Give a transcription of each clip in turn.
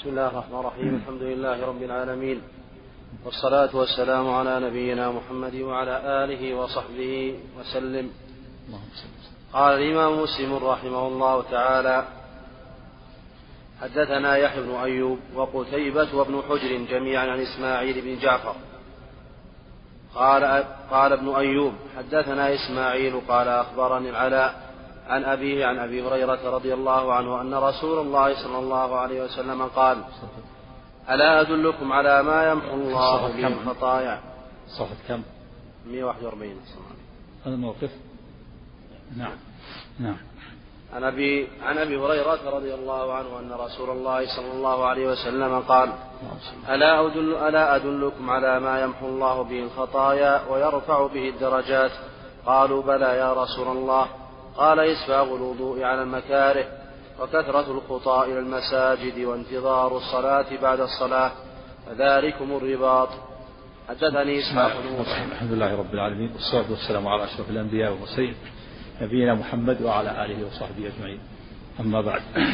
بسم الله الرحمن الرحيم. الحمد لله رب العالمين. والصلاة والسلام على نبينا محمد وعلى آله وصحبه وسلم. قال الإمام مسلم رحمه الله تعالى حدثنا يحيى بن أيوب وقتيبة وابن حجر جميعا عن إسماعيل بن جعفر. قال قال ابن أيوب حدثنا إسماعيل قال أخبرني العلاء عن أبيه عن أبي هريرة رضي الله عنه أن رسول الله صلى الله عليه وسلم قال ألا أدلكم على ما يمحو الله به الخطايا؟ صفحة كم؟ 141 هذا الموقف نعم. نعم. عن أبي عن أبي هريرة رضي الله عنه أن رسول الله صلى الله عليه وسلم قال ألا أدل ألا أدلكم على ما يمحو الله به الخطايا ويرفع به الدرجات؟ قالوا بلى يا رسول الله. قال اسباغ الوضوء على المكاره وكثرة الخطى إلى المساجد وانتظار الصلاة بعد الصلاة فذلكم الرباط. حدثني إسحاق الحمد لله رب العالمين والصلاة والسلام على أشرف الأنبياء والمرسلين نبينا محمد وعلى آله وصحبه أجمعين. أما بعد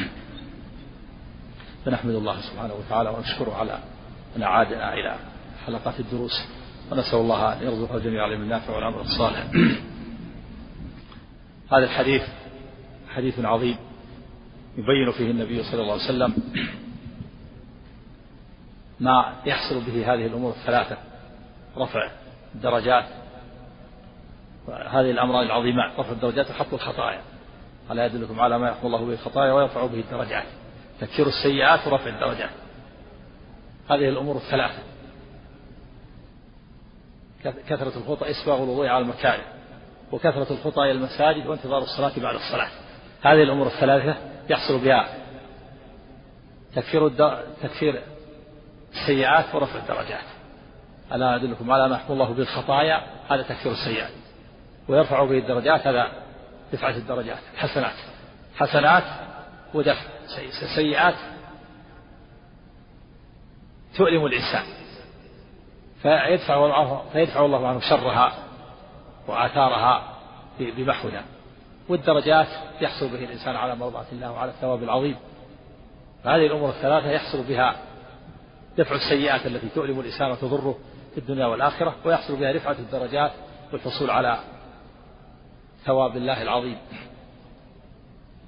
فنحمد الله سبحانه وتعالى ونشكره على أن أعادنا إلى حلقات الدروس ونسأل الله أن يرزق الجميع العلم النافع والعمل الصالح. هذا الحديث حديث عظيم يبين فيه النبي صلى الله عليه وسلم ما يحصل به هذه الأمور الثلاثة رفع الدرجات هذه الأمران العظيمات رفع الدرجات وحط الخطايا. ألا يدلكم على ما يحفظ الله به الخطايا ويرفع به الدرجات؟ تكفير السيئات ورفع الدرجات. هذه الأمور الثلاثة كثرة الخطى إسباغ الوضوء على المكاره. وكثرة الخطى إلى المساجد وانتظار الصلاة بعد الصلاة. هذه الأمور الثلاثة يحصل بها تكفير تكفير السيئات ورفع الدرجات. ألا أدلكم على ما يحكم الله بالخطايا هذا تكفير السيئات. ويرفع به الدرجات هذا دفعة الدرجات. حسنات. حسنات ودفع سيئات تؤلم الإنسان. فيدفع الله فيدفع الله عنه شرها. وآثارها بمحوها والدرجات يحصل به الإنسان على مرضاة الله وعلى الثواب العظيم. فهذه الأمور الثلاثة يحصل بها دفع السيئات التي تؤلم الإنسان وتضره في الدنيا والآخرة ويحصل بها رفعة الدرجات والحصول على ثواب الله العظيم.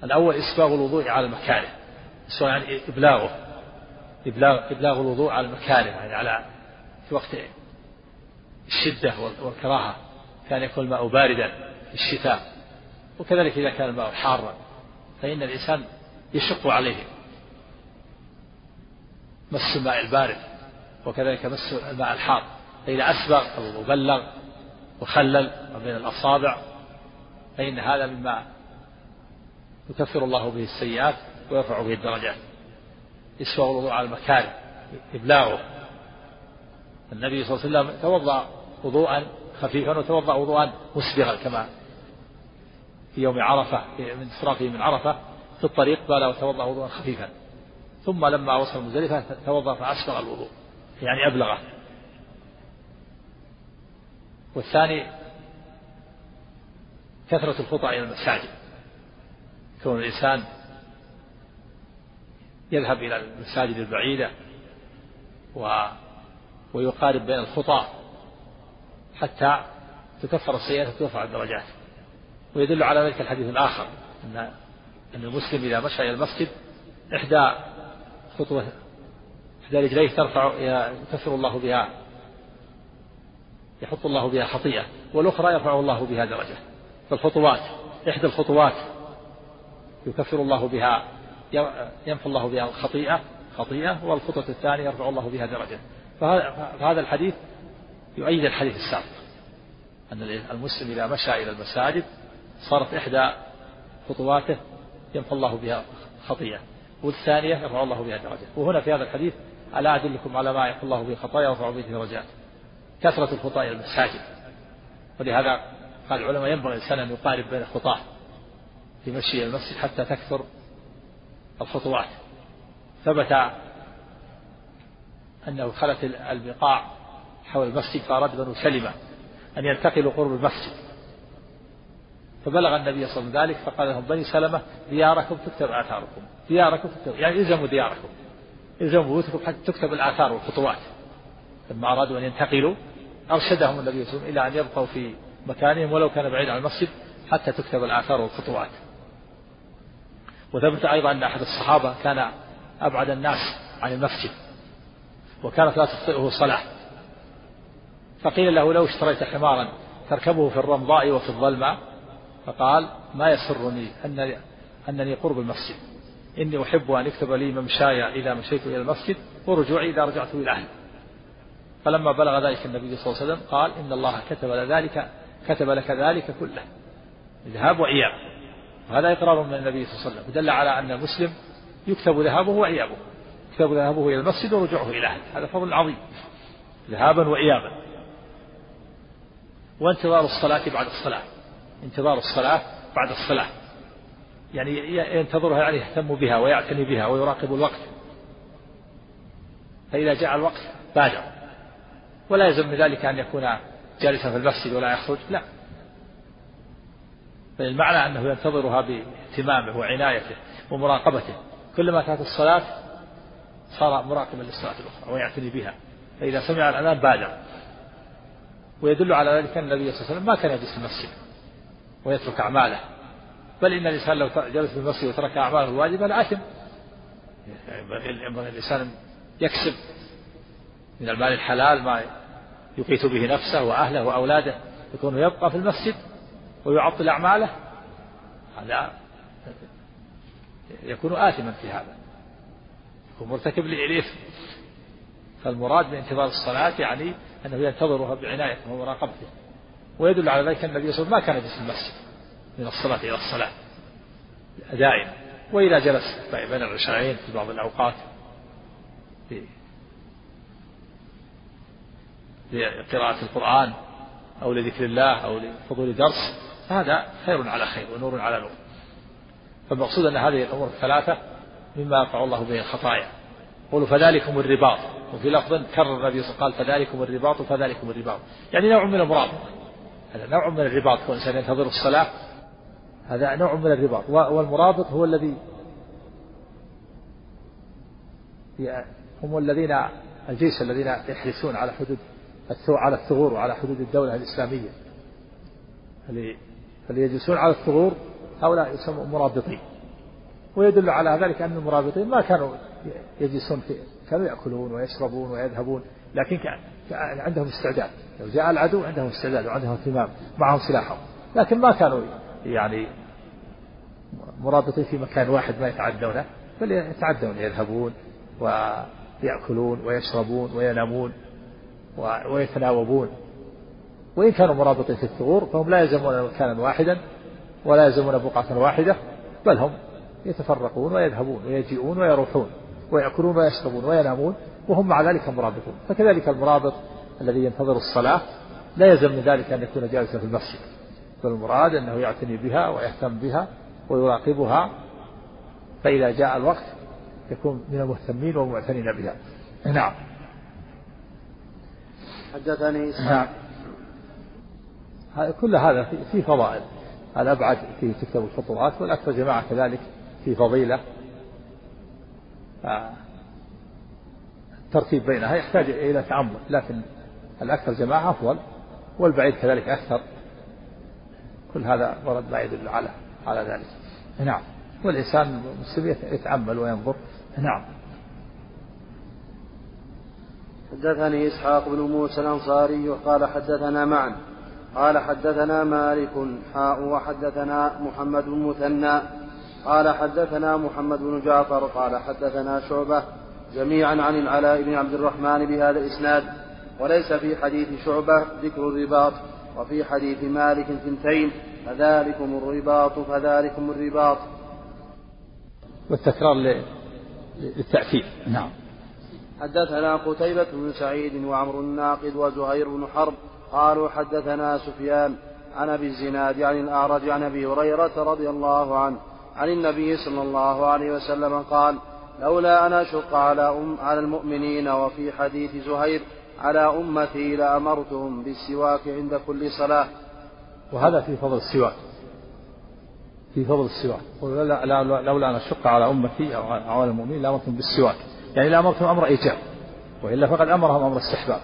الأول إسباغ الوضوء على المكاره سواء يعني إبلاغه إبلاغ إبلاغ الوضوء على المكاره يعني على في وقت الشدة والكراهة. كان يكون الماء باردا في الشتاء وكذلك إذا كان الماء حارا فإن الإنسان يشق عليه. مس الماء البارد وكذلك مس الماء الحار. فإذا أسبغ أو بلغ وخلل بين الأصابع فإن هذا مما يكفر الله به السيئات ويرفع به الدرجات. يسوى الوضوء على المكاره إبلاغه. النبي صلى الله عليه وسلم توضأ وضوءا خفيفا وتوضأ وضوءا مسبغا كما في يوم عرفة من انصرافه من عرفة في الطريق قال وتوضأ وضوءا خفيفا. ثم لما وصل مزدلفة توضأ فأسبغ الوضوء يعني أبلغه. والثاني كثرة الخطى إلى المساجد. كون الإنسان يذهب إلى المساجد البعيدة و ويقارب بين الخطى حتى تكفر السيئات وترفع الدرجات. ويدل على ذلك الحديث الآخر أن أن المسلم إذا مشى إلى المسجد إحدى خطوة إحدى رجليه ترفع يكفر الله بها يحط الله بها خطيئة والأخرى يرفع الله بها درجة. فالخطوات إحدى الخطوات يكفر الله بها ينفى الله بها الخطيئة خطيئة والخطوة الثانية يرفع الله بها درجة. فهذا الحديث يؤيد الحديث السابق. أن المسلم إذا مشى إلى المساجد صارت إحدى خطواته يمحو الله بها خطيئة والثانية يرفع الله بها درجة وهنا في هذا الحديث ألا أدلكم على ما يحفظ الله به خطايا ويرفع به درجات؟ كثرة الخطى إلى المساجد. ولهذا قال العلماء ينبغي الإنسان أن يقارب بين الخطاة في مشي المسجد حتى تكثر الخطوات. ثبت أنه خلت البقاع حول المسجد فأراد بنو سلمة. أن ينتقلوا قرب المسجد. فبلغ النبي صلى الله عليه وسلم ذلك فقال لهم بني سلمة دياركم تكتب آثاركم. دياركم تكتب يعني إلزموا دياركم. إلزموا بيوتكم حتى تكتب الآثار والخطوات. لما أرادوا أن ينتقلوا أرشدهم النبي صلى الله عليه وسلم إلى أن يبقوا في مكانهم ولو كان بعيد عن المسجد حتى تكتب الآثار والخطوات. وثبت أيضا أن أحد الصحابة كان أبعد الناس عن المسجد وكانت لا تخطئه صلاة فقيل له لو اشتريت حمارا تركبه في الرمضاء وفي الظلمة. فقال ما يسرني أنني, أنني قرب المسجد. إني أحب أن يكتب لي ممشاي إذا مشيت إلى المسجد ورجوعي إذا رجعت إلى أهلي. فلما بلغ ذلك النبي صلى الله عليه وسلم قال إن الله كتب ذلك كتب لك ذلك كله. ذهاب وإياب. وهذا إقرار من النبي صلى الله عليه وسلم. ودل على أن المسلم يكتب ذهابه وإيابه. يكتب ذهابه إلى المسجد ورجوعه إلى أهله. هذا فضل عظيم. ذهابا وإيابا. وانتظار الصلاة بعد الصلاة. انتظار الصلاة بعد الصلاة. يعني ينتظرها يعني يهتم بها ويعتني بها ويراقب الوقت. فإذا جاء الوقت بادر. ولا يلزم من ذلك أن يكون جالسا في المسجد ولا يخرج. لا. بل المعنى أنه ينتظرها باهتمامه وعنايته ومراقبته. كلما كانت الصلاة صار مراقبا للصلاة الأخرى ويعتني بها. فإذا سمع الأذان بادر. ويدل على ذلك أن النبي صلى الله عليه وسلم ما كان يجلس في المسجد ويترك أعماله. بل إن الإنسان لو جلس في المسجد وترك أعماله الواجبة لأثم. ينبغي الإنسان يكسب من المال الحلال ما يقيت به نفسه وأهله وأولاده. يكون يبقى في المسجد ويعطل أعماله. هذا يكون آثما في هذا. يكون مرتكب لإثم. فالمراد بانتظار الصلاة يعني أنه ينتظرها بعنايته ومراقبته. ويدل على ذلك أن النبي صلى الله عليه وسلم ما كان يجلس المسجد من الصلاة إلى الصلاة. دائما وإذا جلس بين العشاءين في بعض الأوقات لقراءة القرآن أو لذكر الله أو لفضول درس فهذا خير على خير ونور على نور. فالمقصود أن هذه الأمور الثلاثة مما يرفع الله به الخطايا. قولوا فذلكم الرباط. وفي لفظ كرر النبي صلى الله عليه وسلم قال فذلكم الرباط وفذلكم الرباط. يعني نوع من المرابطة هذا نوع من الرباط. كون الإنسان ينتظر الصلاة. هذا نوع من الرباط. والمرابط هو الذي هم الذين الجيش الذين يحرسون على حدود على الثغور وعلى حدود الدولة الإسلامية. اللي يجلسون على الثغور. هؤلاء يسموا مرابطين. ويدل على ذلك أن المرابطين ما كانوا يجلسون في كانوا يأكلون ويشربون ويذهبون لكن كان عندهم استعداد. لو جاء العدو عندهم استعداد وعندهم اهتمام معهم سلاحهم. لكن ما كانوا يعني مرابطين في مكان واحد ما يتعدونه بل يتعدون يذهبون ويأكلون ويشربون وينامون ويتناوبون. وإن كانوا مرابطين في الثغور فهم لا يلزمون مكانا واحدا ولا يلزمون بقعة واحدة بل هم يتفرقون ويذهبون ويجيئون ويروحون ويأكلون ويشربون وينامون وهم مع ذلك مرابطون. فكذلك المرابط الذي ينتظر الصلاة لا يلزم من ذلك أن يكون جالسا في المسجد. بل المراد أنه يعتني بها ويهتم بها ويراقبها فإذا جاء الوقت يكون من المهتمين والمعتنين بها. نعم. حدثني نعم. كل هذا في فضائل. الأبعد فيه تكتب الخطوات والأكثر جماعة كذلك في فضيلة. الترتيب بينها يحتاج إلى تأمل لكن الأكثر جماعة أفضل والبعيد كذلك أكثر. كل هذا ورد ما يدل على على ذلك. نعم. والإنسان المسلم يتأمل وينظر. نعم. حدثني إسحاق بن موسى الأنصاري قال حدثنا معا قال حدثنا مالك حاء وحدثنا محمد بن مثنى. قال حدثنا محمد بن جعفر قال حدثنا شعبة جميعا عن العلاء بن عبد الرحمن بهذا الإسناد وليس في حديث شعبة ذكر الرباط وفي حديث مالك ثنتين فذلكم الرباط فذلكم الرباط. والتكرار للتأكيد نعم. حدثنا قتيبة بن سعيد وعمر الناقد وزهير بن حرب قالوا حدثنا سفيان عن أبي الزناد عن الأعرج عن أبي هريرة رضي الله عنه عن النبي صلى الله عليه وسلم قال لولا أن أشق على أم على المؤمنين وفي حديث زهير على أمتي لأمرتهم بالسواك عند كل صلاة. وهذا في فضل السواك. في فضل السواك. لولا أن أشق على أمتي أو على المؤمنين لأمرتهم بالسواك. يعني إذا أمرتهم أمر إيجاب وإلا فقد أمرهم أمر استحباب.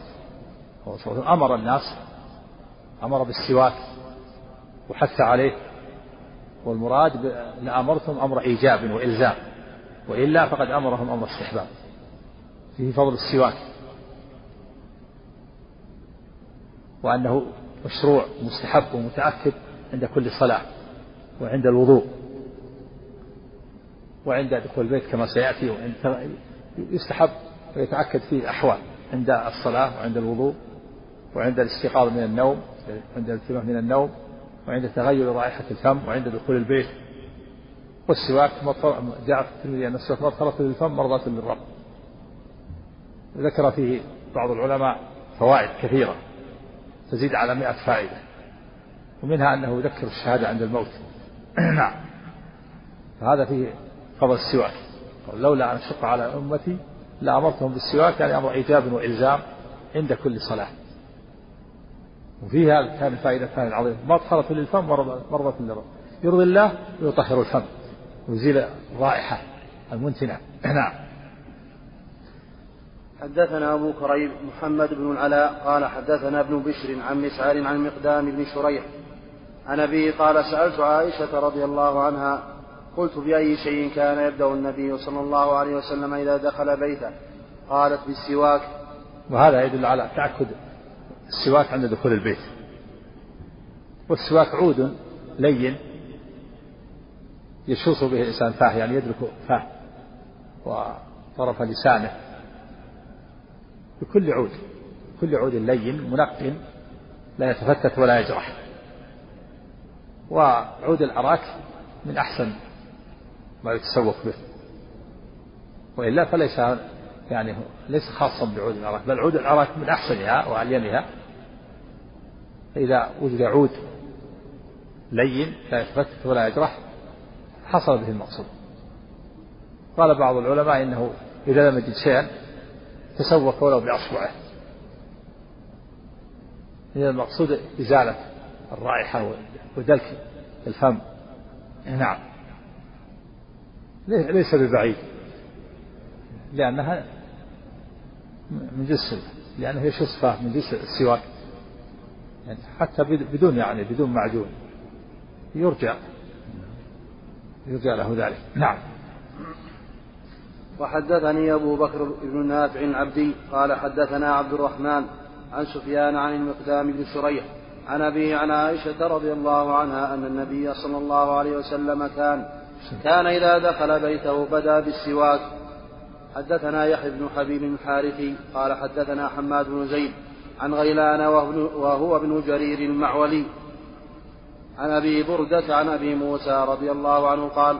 أمر الناس أمر بالسواك وحث عليه. والمراد لأمرتم أمر إيجاب وإلزام وإلا فقد أمرهم أمر استحباب. فيه فضل السواك. وأنه مشروع مستحب ومتأكد عند كل صلاة وعند الوضوء وعند دخول البيت كما سيأتي وعند يستحب ويتأكد فيه أحوال عند الصلاة وعند الوضوء وعند الاستيقاظ من النوم عند الانتباه من النوم. وعند تغير رائحة الفم وعند دخول البيت والسواك جاء في الترمذي أن السواك مطهرة للفم مرضاة للرب. ذكر فيه بعض العلماء فوائد كثيرة تزيد على مئة فائدة ومنها أنه يذكر الشهادة عند الموت. نعم. فهذا فيه فضل السواك. لولا أن أشق على أمتي لأمرتهم بالسواك يعني أمر إيجاب وإلزام عند كل صلاة. وفيها كان الفائدة الثانية العظيمة مطهرة للفم مرضة للرب يرضي الله ويطهر الفم. ويزيل الرائحة المنتنة. نعم. حدثنا أبو كريب محمد بن العلاء قال حدثنا ابن بشر عن مسعر عن مقدام بن شريح. عن أبيه قال سألت عائشة رضي الله عنها قلت بأي شيء كان يبدأ النبي صلى الله عليه وسلم إذا دخل بيته؟ قالت بالسواك. وهذا يدل على تأكد السواك عند دخول البيت. والسواك عود لين يشوص به الإنسان فاه يعني يدرك فاه وطرف لسانه. بكل عود كل عود لين منق لا يتفتت ولا يجرح. وعود الأراك من أحسن ما يتسوق به. وإلا فليس يعني ليس خاصا بعود الأراك بل عود الأراك من أحسنها وألينها فإذا وجد عود لين لا يتفتت ولا يجرح حصل به المقصود. قال بعض العلماء إنه إذا لم يجد شيئا تسوق ولو بأصبعه. إذا المقصود إزالة الرائحة ودلك الفم. نعم. ليس ببعيد. لأنها من جنس لأنه هي شصفة من جنس السواك يعني حتى بدون يعني بدون معجون. يرجى يرجى له ذلك. نعم. وحدثني أبو بكر بن نافع العبدي قال حدثنا عبد الرحمن عن سفيان عن المقدام بن شريح عن أبيه عن عائشة رضي الله عنها أن النبي صلى الله عليه وسلم كان كان إذا دخل بيته بدا بالسواك حدثنا يحيى بن حبيب الحارثي قال حدثنا حماد بن زيد عن غيلان وهو ابن جرير المعولي. عن أبي بردة عن أبي موسى رضي الله عنه قال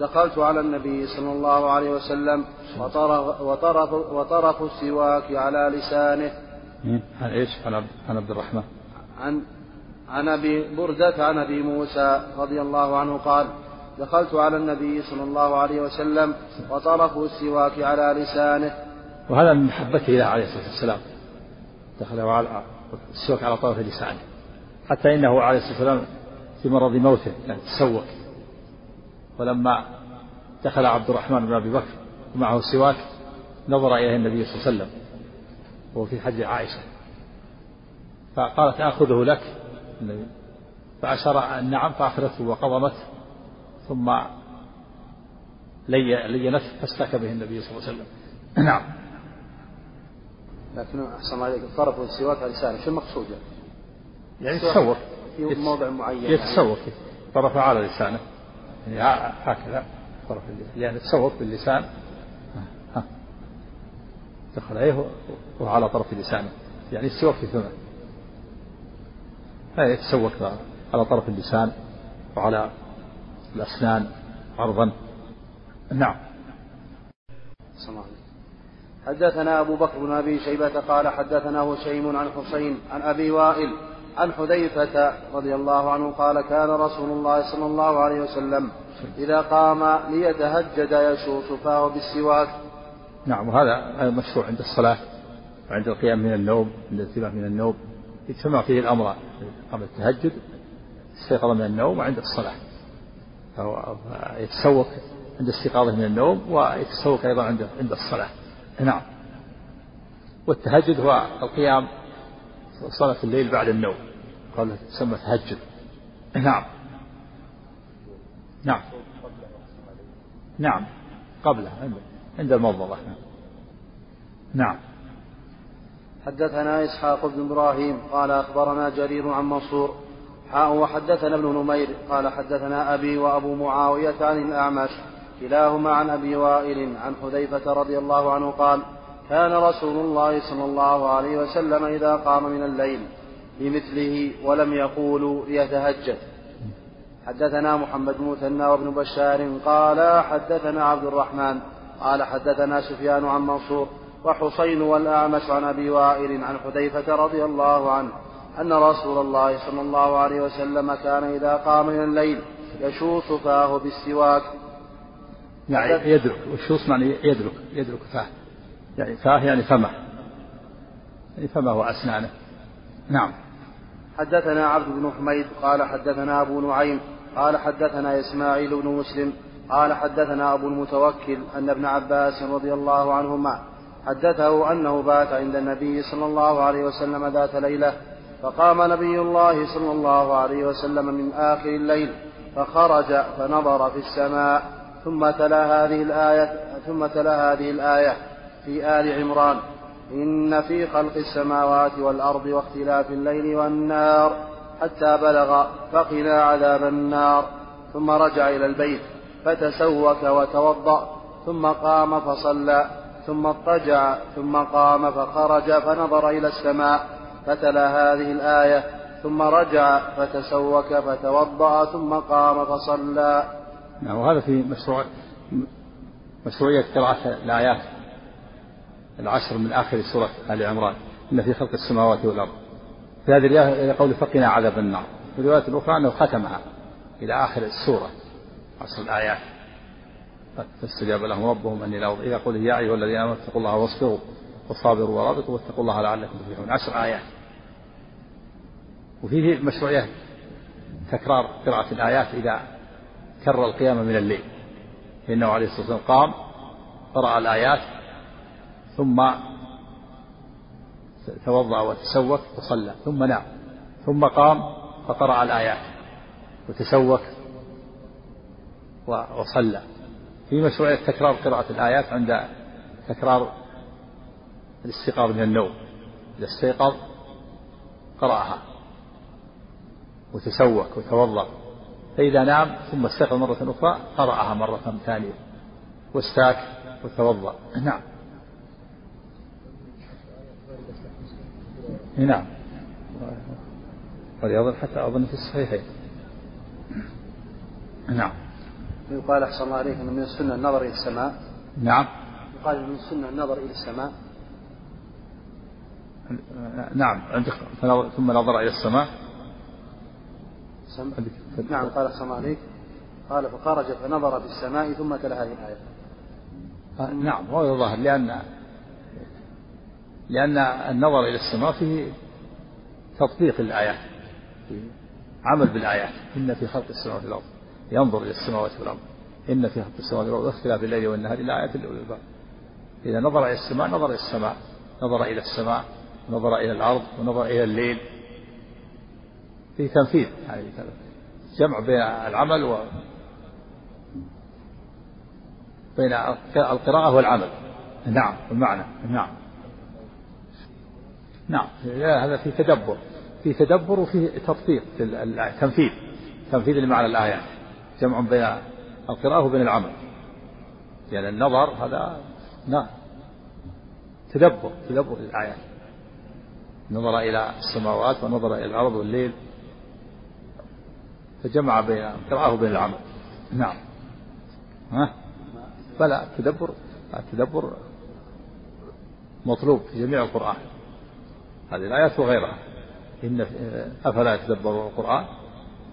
دخلت على النبي صلى الله عليه وسلم وطرف, وطرف, وطرف السواك على لسانه. عن إيش؟ عن عبد الرحمن. عن عن أبي بردة عن أبي موسى رضي الله عنه قال دخلت على النبي صلى الله عليه وسلم وطرف السواك على لسانه. وهذا من محبته له عليه الصلاة والسلام. دخل على السواك على طرف لسانه. حتى إنه عليه الصلاة والسلام في مرض موته يعني تسوك. ولما دخل عبد الرحمن بن أبي بكر ومعه سواك نظر إليه النبي صلى الله عليه وسلم وهو في حجر عائشة. فقالت آخذه لك. فأشار نعم فأخذته وقضمت ثم لي لينت فاستاك به النبي صلى الله عليه وسلم. نعم. لكن أحسن عليك. طرف السواك على لسانه شو المقصود يعني؟ يعني يتصور في موضع معين يتصور يعني. طرفه على لسانه. يعني هكذا. طرف يعني يتصور باللسان. دخل عليه وعلى طرف لسانه. يعني السواك في فمه يتسوق على طرف اللسان وعلى الأسنان عرضا. نعم. حدثنا أبو بكر بن أبي شيبة قال حدثنا هشيم عن حسين عن أبي وائل عن حذيفة رضي الله عنه قال كان رسول الله صلى الله عليه وسلم إذا قام ليتهجد يشوص فاه بالسواك. نعم وهذا مشروع عند الصلاة وعند القيام من النوم عند الانتباه من النوم يجتمع فيه الأمر قبل التهجد استيقظ من النوم وعند الصلاة. يتسوق عند استيقاظه من النوم ويتسوق أيضا عند عند الصلاة. نعم. والتهجد هو القيام صلاة الليل بعد النوم. قال تسمى تهجد. نعم. نعم. نعم. قبله عند المضمضة نعم. حدثنا إسحاق بن إبراهيم قال أخبرنا جرير عن منصور حاء وحدثنا ابن نمير قال حدثنا أبي وأبو معاوية عن الأعمش كلاهما عن أبي وائل عن حذيفة رضي الله عنه قال كان رسول الله صلى الله عليه وسلم إذا قام من الليل بمثله ولم يقول ليتهجد حدثنا محمد مثنى وابن بشار قال حدثنا عبد الرحمن قال حدثنا سفيان عن منصور وحسين والأعمش عن أبي وائل عن حذيفة رضي الله عنه أن رسول الله صلى الله عليه وسلم كان إذا قام من الليل يشوط فاه بالسواك. يعني يدرك. والشوص معنى يدرك. يدرك فاه. يعني فاه يعني فمه. يعني فمه وأسنانه. نعم. حدثنا عبد بن حميد قال حدثنا أبو نعيم قال حدثنا إسماعيل بن مسلم قال حدثنا أبو المتوكل أن ابن عباس رضي الله عنهما حدثه أنه بات عند النبي صلى الله عليه وسلم ذات ليلة فقام نبي الله صلى الله عليه وسلم من آخر الليل فخرج فنظر في السماء. ثم تلا هذه الآية ثم تلا هذه الآية في آل عمران. إن في خلق السماوات والأرض واختلاف الليل والنار حتى بلغ فقنا عذاب النار. ثم رجع إلى البيت فتسوك وتوضأ. ثم قام فصلى ثم اضطجع ثم قام فخرج فنظر إلى السماء. فتلا هذه الآية ثم رجع فتسوك فتوضأ ثم قام فصلى. نعم وهذا في مشروع مشروعية قراءة الآيات العشر من آخر سورة آل عمران إن في خلق السماوات والأرض. في هذه الرواية يقول فقنا عذاب النار. في الرواية الأخرى أنه ختمها إلى آخر السورة عشر الآيات. فاستجاب لهم ربهم أني لا إذا قل يا أيها الذين آمنوا اتقوا الله واصبروا وصابروا ورابطوا واتقوا الله لعلكم تفلحون. عشر آيات. وفيه مشروعية تكرار قراءة الآيات إذا كرر القيام من الليل. فإنه عليه الصلاة والسلام قام قرأ الآيات ثم توضأ وتسوك وصلى ثم نام ثم قام فقرأ الآيات وتسوك وصلى. في مشروعية تكرار قراءة الآيات عند تكرار الاستيقاظ من النوم. إذا استيقظ قرأها. وتسوك وتوضأ. فإذا نام ثم استيقظ مرة أخرى قرأها مرة ثانية. واستاك وتوضأ. نعم. نعم. وليظن حتى أظن في الصحيحين. نعم. يقال أحسن الله عليك أن من السنة النظر إلى السماء. نعم. يقال من السنة النظر إلى السماء. نعم. عندك ثم نظر إلى السماء. سم... نعم قال الله عليك قال فخرج فنظر في السماء ثم تلا هذه الآية. آه، نعم هو الظاهر لأن لأن النظر إلى السماء فيه تطبيق الآيات عمل بالآيات. إن في خلق السماوات والأرض. ينظر إلى السماوات والأرض. إن في خلق السماوات والأرض. واختلاف الليل والنهار لآيات لأولي الألباب إذا نظر إلى السماء نظر إلى السماء. نظر إلى السماء نظر إلى الأرض ونظر إلى الليل. في تنفيذ يعني جمع بين العمل و بين القراءة والعمل. نعم المعنى نعم. نعم هذا في تدبر. في تدبر وفي تطبيق تنفيذ. تنفيذ لمعنى الآيات جمع بين القراءة وبين العمل. يعني النظر هذا نعم. تدبر تدبر للآيات نظر إلى السماوات ونظر إلى الأرض والليل. فجمع بين القراءة وبين العمل. نعم. ها؟ فلا التدبر التدبر مطلوب في جميع القرآن. هذه الآيات وغيرها. إن أفلا يتدبرون القرآن؟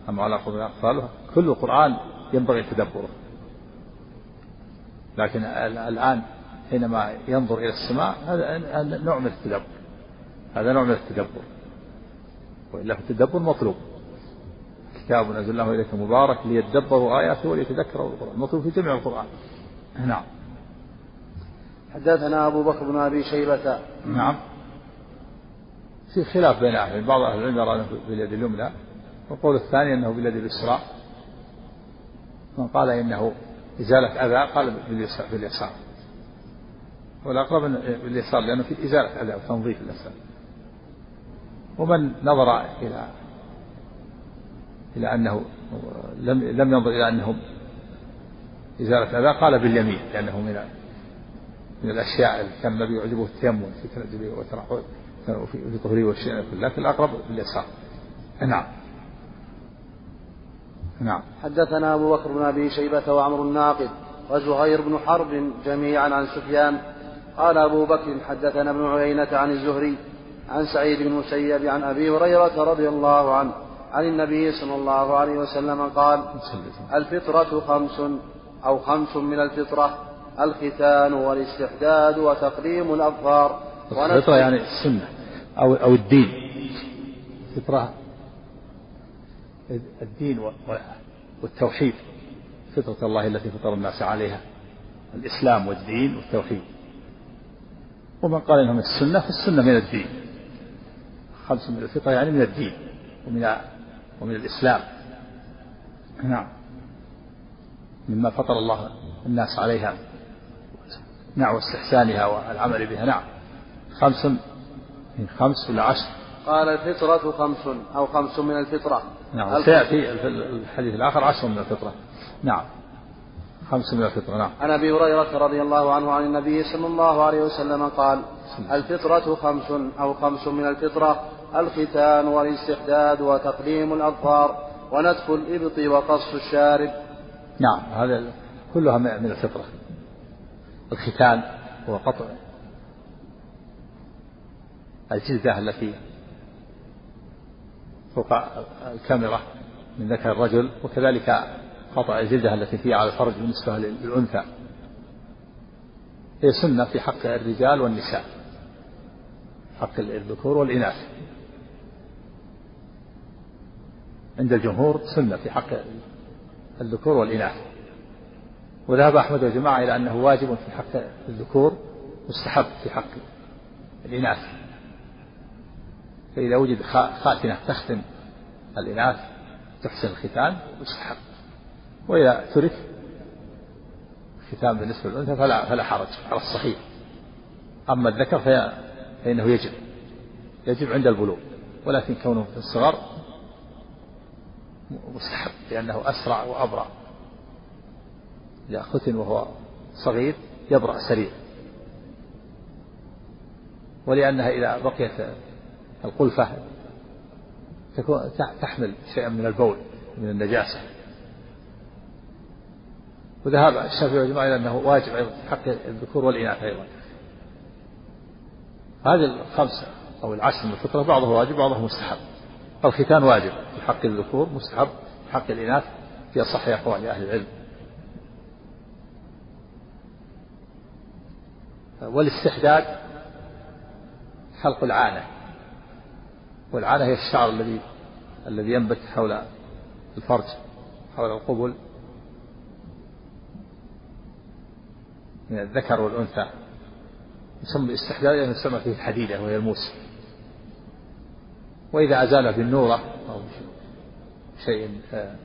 أم على قلوب أقفالها كل القرآن ينبغي تدبره. لكن الآن حينما ينظر إلى السماء هذا نوع من التدبر. هذا نوع من التدبر. وإلا فالتدبر مطلوب. كتاب أنزلناه إليك مبارك ليدبروا آياته وليتذكروا القرآن. مطلوب في جميع القرآن. نعم. حدثنا أبو بكر بن أبي شيبة. نعم. في خلاف بين أهل بعض أهل العلم يرى أنه باليد اليمنى والقول الثاني أنه باليد اليسرى. من قال إنه إزالة أذى قال باليسار. والأقرب باليسار لأنه في إزالة أذى وتنظيف الأسفل ومن نظر إلى إلى أنه لم لم ينظر إلى أنه إزالة أذى قال باليمين لأنه من من الأشياء اللي كان النبي يعجبه التيمم في تنزله وترحل وفي طهره والشيء لكن الأقرب باليسار. نعم. نعم. حدثنا أبو بكر بن أبي شيبة وعمر الناقد وزهير بن حرب جميعا عن سفيان. قال أبو بكر حدثنا ابن عيينة عن الزهري عن سعيد بن المسيب عن أبي هريرة رضي الله عنه. عن النبي صلى الله عليه وسلم قال الفطرة خمس أو خمس من الفطرة الختان والاستحداد وتقليم الأظفار. الفطرة يعني السنة أو أو الدين. الفطرة الدين والتوحيد. فطرة الله التي فطر الناس عليها. الإسلام والدين والتوحيد. ومن قال إنه من السنة فالسنة من الدين. خمس من الفطرة يعني من الدين. ومن ومن الإسلام. نعم. مما فطر الله الناس عليها. نعم واستحسانها والعمل بها. نعم. خمس من خمس ولا عشر. قال الفطرة خمس أو خمس من الفطرة. نعم سيأتي في الحديث الآخر عشر من الفطرة. نعم. خمس من الفطرة نعم. عن أبي هريرة رضي الله عنه عن النبي صلى الله عليه وسلم قال الفطرة خمس أو خمس من الفطرة الختان والاستحداد وتقليم الأظفار ونتف الإبط وقص الشارب. نعم هذا كلها من الفطرة. الختان هو قطع الجلدة التي فوق الكاميرا من ذكر الرجل وكذلك قطع الجلدة التي فيها على الفرج بالنسبة للأنثى. هي سنة في حق الرجال والنساء حق الذكور والإناث. عند الجمهور سنة في حق الذكور والإناث وذهب أحمد وجماعة إلى أنه واجب في حق الذكور مستحب في حق الإناث. فإذا وجد خاتنة تختن الإناث تحسن الختان مستحب. وإذا ترك الختان بالنسبة للأنثى فلا فلا حرج على الصحيح. أما الذكر فإنه يجب يجب عند البلوغ. ولكن كونه في الصغر مستحب لأنه أسرع وأبرأ إذا ختن وهو صغير يبرأ سريع. ولأنها إذا بقيت القلفة تكون تحمل شيئا من البول من النجاسة. وذهب الشافعي والجماعة إلى أنه واجب أيضا في حق الذكور والإناث أيضا. هذه الخمسة أو العشر من الفطرة بعضها واجب بعضها مستحب. الختان واجب في حق الذكور مستحب في حق الإناث في أصح أقوال أهل العلم. والاستحداد حلق العانة والعانة هي الشعر الذي الذي ينبت حول الفرج حول القبل. من الذكر والأنثى. يسمى الاستحداد لأنه يسمى فيه الحديدة وهي الموس وإذا أزال بالنورة أو شيء آه،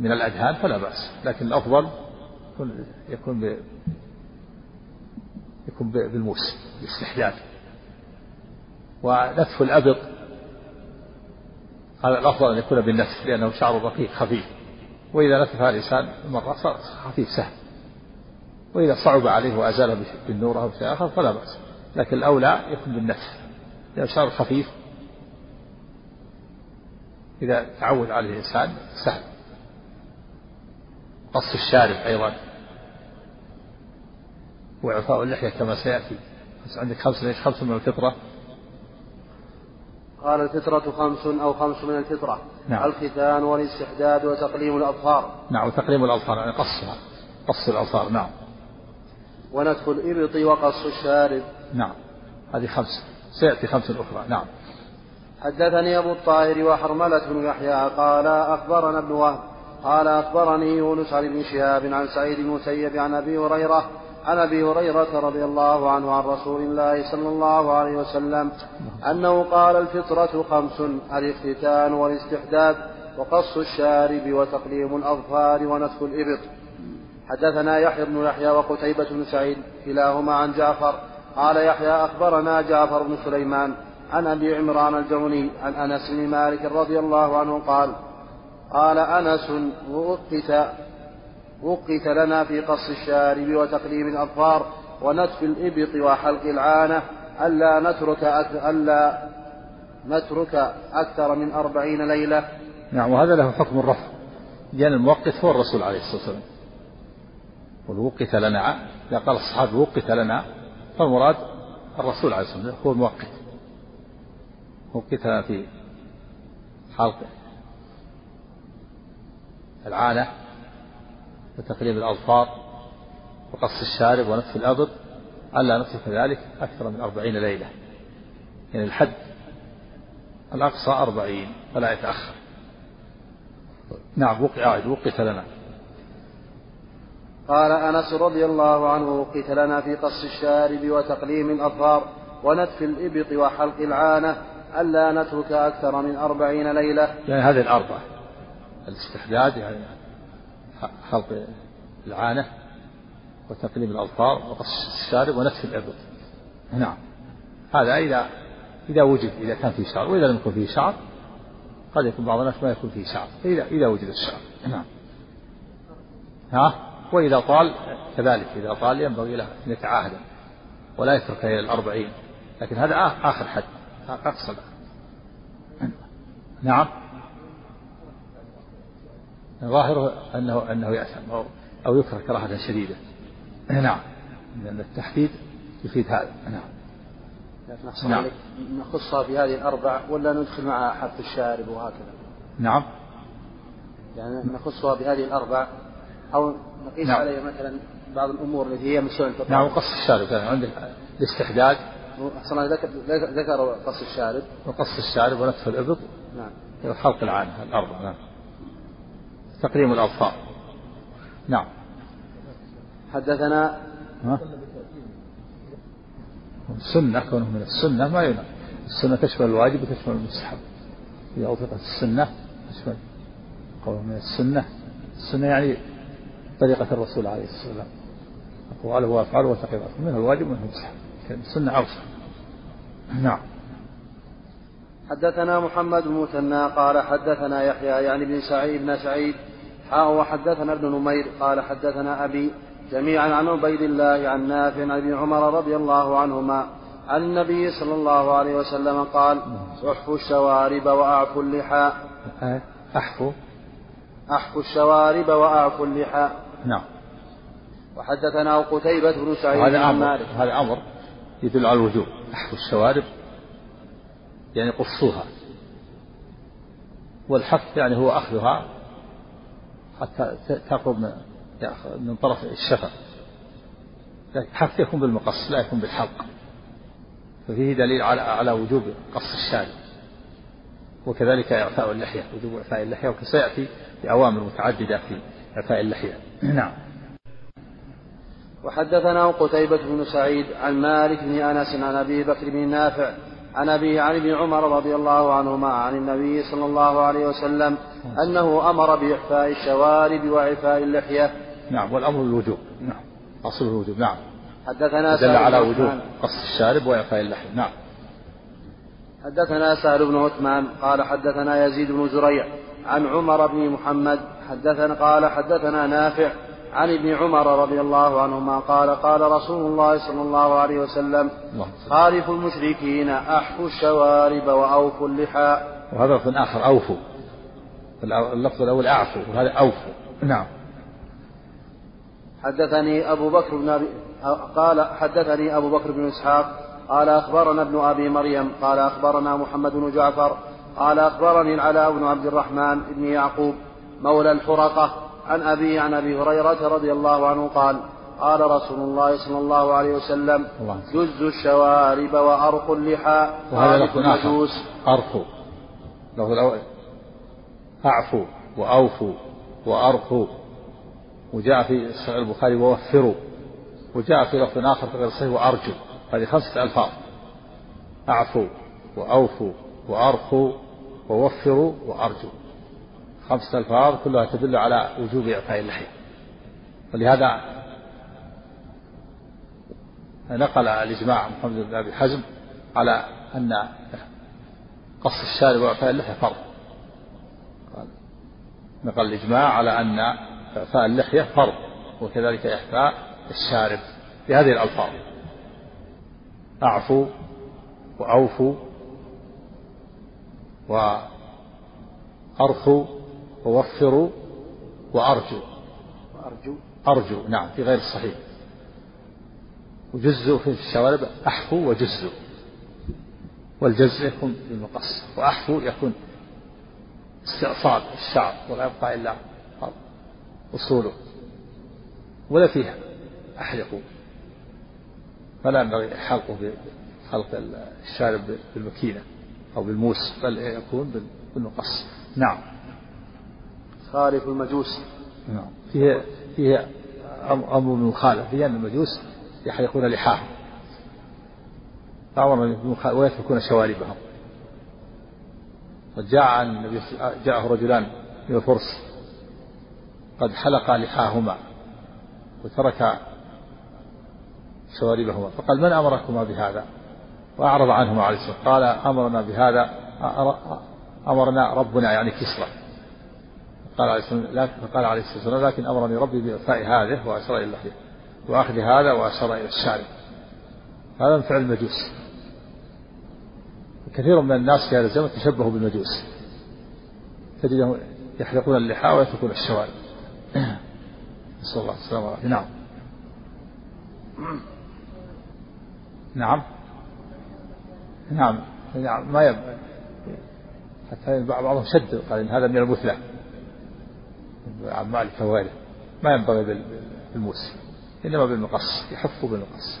من الأدهان فلا بأس. لكن الأفضل يكون يكون بالموس بالاستحداد ونتف الأبط هذا الأفضل أن يكون بالنتف لأنه شعر رقيق خفيف. وإذا نتفها الإنسان مرة صار خفيف سهل. وإذا صعب عليه وأزاله بالنور أو شيء آخر فلا بأس. لكن الأولى يكون بالنتف شعر خفيف. إذا تعود عليه الإنسان سهل. قص الشارب أيضا. وإعطاء اللحية كما سيأتي. بس عندك خمس ليش؟ خمس من الفطرة. قال الفطرة خمس أو خمس من الفطرة. نعم. الختان والاستحداد وتقليم الأظفار نعم وتقليم الأظفار يعني قصها. قص الأظفار نعم. ونتف الإبط وقص الشارب. نعم هذه خمس. سيأتي خمس أخرى. نعم. حدثني أبو الطاهر وحرملة بن يحيى قال أخبرنا ابن وهب قال أخبرني يونس عن ابن شهاب عن سعيد المسيب عن أبي هريرة عن أبي هريرة رضي الله عنه عن رسول الله صلى الله عليه وسلم أنه قال الفطرة خمس الاختتان والاستحداد وقص الشارب وتقليم الأظفار ونسك الإبط. حدثنا يحيى بن يحيى وقتيبة بن سعيد كلاهما عن جعفر قال يحيى أخبرنا جعفر بن سليمان عن أبي عمران الجوني عن أنس بن مالك رضي الله عنه قال قال أنس وقت وقت لنا في قص الشارب وتقليم الأظفار ونتف الإبط وحلق العانة ألا نترك ألا نترك أكثر من أربعين ليلة. نعم وهذا له حكم الرفع لأن الموقت هو الرسول عليه الصلاة والسلام. قل وقت لنا قال الصحابة وقت لنا فالمراد الرسول عليه الصلاة والسلام هو الموقت. وقت لنا في حلق العانة وتقليم الأظفار وقص الشارب ونتف الأبط ألا نترك ذلك أكثر من أربعين ليلة. يعني الحد الأقصى أربعين فلا يتأخر. نعم وقع وقت لنا. قال أنس رضي الله عنه وقت لنا في قص الشارب وتقليم الأظفار ونتف الإبط وحلق العانة ألا نترك أكثر من أربعين ليلة. يعني هذه الأربعة الاستحداد يعني حلق العانة وتقليم الأظفار وقص الشارب ونتف الإبط. نعم. هذا إذا إذا وجد إذا كان فيه شعر وإذا لم يكن فيه شعر قد يكون بعض الناس ما يكون فيه شعر إذا إذا وجد الشعر نعم. ها؟ وإذا طال كذلك إذا طال ينبغي له أن يتعاهد ولا يترك إلى الأربعين. لكن هذا آخر حد أقصى نعم. ظاهره أنه أنه يأثم أو أو يكره كراهة شديدة. نعم. لأن التحديد يفيد هذا. نعم. لكن نعم. نخصها في هذه الأربع ولا ندخل مع حرف الشارب وهكذا؟ نعم. يعني نخصها بهذه الأربع أو نقيس نعم. عليه مثلا بعض الأمور التي هي من الفطر نعم وقص الشارب كان عندك. الاستحداد أحسن ذكر ذكر قص الشارب. وقص الشارب ونتف الإبط. نعم. وحلق العانة الأربع نعم. تقريم الأظفار نعم. حدثنا ها؟ السنة كونه من السنة ما ينام السنة تشمل الواجب وتشمل المستحب. إذا أطلقت السنة تشمل قوله من السنة. السنة يعني طريقة الرسول عليه الصلاة والسلام. أقواله وأفعاله وتقريراته منها الواجب ومنها المستحب السنة أوسع. نعم. حدثنا محمد بن مثنى قال حدثنا يحيى يعني بن سعيد بن سعيد. حاء وحدثنا ابن نمير قال حدثنا أبي جميعا عن عبيد الله عن نافع عن ابن عمر رضي الله عنهما. عن النبي صلى الله عليه وسلم قال أحفوا الشوارب وأعفوا اللحى. أحفوا. أحفوا الشوارب وأعفوا اللحى نعم. وحدثنا قتيبة بن سعيد هذا أمر. هذا أمر يدل على الوجوب. أحفوا الشوارب يعني قصوها. والحف يعني هو أخذها حتى تقرب من من طرف الشفة الحف يكون بالمقص لا يكون بالحلق. ففيه دليل على على وجوب قص الشارب. وكذلك إعفاء اللحية وجوب إعفاء اللحية وسيأتي بأوامر متعددة في إعفاء اللحية. نعم. وحدثنا قتيبة بن سعيد عن مالك بن أنس عن أبي بكر بن نافع عن أبي عن ابن عمر رضي الله عنهما عن النبي صلى الله عليه وسلم أنه أمر بإحفاء الشوارب وإعفاء اللحية. نعم والأمر الوجوب نعم. أصل الوجوب. نعم. حدثنا دل على وجوب قص الشارب وإعفاء اللحية. نعم. حدثنا سهل بن عثمان قال حدثنا يزيد بن زريع عن عمر بن محمد حدثنا قال حدثنا نافع عن ابن عمر رضي الله عنهما قال قال رسول الله صلى الله عليه وسلم خالفوا المشركين أحفوا الشوارب وأوفوا اللحى وهذا لفظ آخر أوفوا اللفظ الأول أعفوا وهذا أوفوا نعم. حدثني أبو بكر بن أبي قال حدثني أبو بكر بن إسحاق قال أخبرنا ابن أبي مريم قال أخبرنا محمد بن جعفر قال أخبرني العلاء بن عبد الرحمن بن يعقوب مولى الحرقة عن أبي عن أبي هريرة رضي الله عنه قال قال رسول الله صلى الله عليه وسلم جز الشوارب وأرقوا اللحى. وهذا لفظ آخر. أرقوا لفظ الأول أعفوا وأوفوا وأرقوا وجاء في صحيح البخاري ووفروا وجاء في لفظ آخر في غير الصحيح وأرجو. هذه خمسة ألفاظ. أعفو وأوفوا وأرخوا ووفروا وأرجو. خمسة ألفاظ كلها تدل على وجوب إعفاء اللحية. ولهذا نقل الإجماع محمد بن أبي حزم على أن قص الشارب وإعفاء اللحية فرض. نقل الإجماع على أن إعفاء اللحية فرض وكذلك إعفاء الشارب بهذه الألفاظ. أعفوا وأوفوا وأرخوا ووفروا وأرجوا وأرجو. أرجو نعم في غير الصحيح. وجزء في الشوارب أحفو وجزء. والجزء يكون بالمقص وأحفو يكون استئصال الشعر ولا يبقى إلا أصوله. ولا فيها أحلقوا فلا ينبغي حلقه بخلق الشارب بالمكينة أو بالموس بل يكون بالمقص. نعم. خالف المجوس. نعم. فيه فيه أمر بالمخالفة في أن المجوس يحلقون لحاهم. أمر ويتركون شواربهم. وجاء عن النبي جاءه رجلان من الفرس. قد حلقا لحاهما وترك شواربهما فقال من أمركما بهذا؟ وأعرض عنهما عليه الصلاة قال أمرنا بهذا. أمرنا ربنا يعني كسرى. قال عليه الصلاة فقال عليه الصلاة والسلام لكن أمرني ربي باعفاء هذه واشار إلى اللحيه وأخذ هذا واشار إلى الشارب هذا من فعل المجوس. كثير من الناس في هذا الزمن تشبهوا بالمجوس. تجدهم يحلقون اللحى ويتركون الشوارب. نسأل الله السلامة والعافية. نعم. نعم. نعم. نعم. ما يب... حتى بعضهم شد قال إن هذا من المثلى. مالك وغيره ما ينبغي بالموس إنما بالمقص. يحف بالمقص.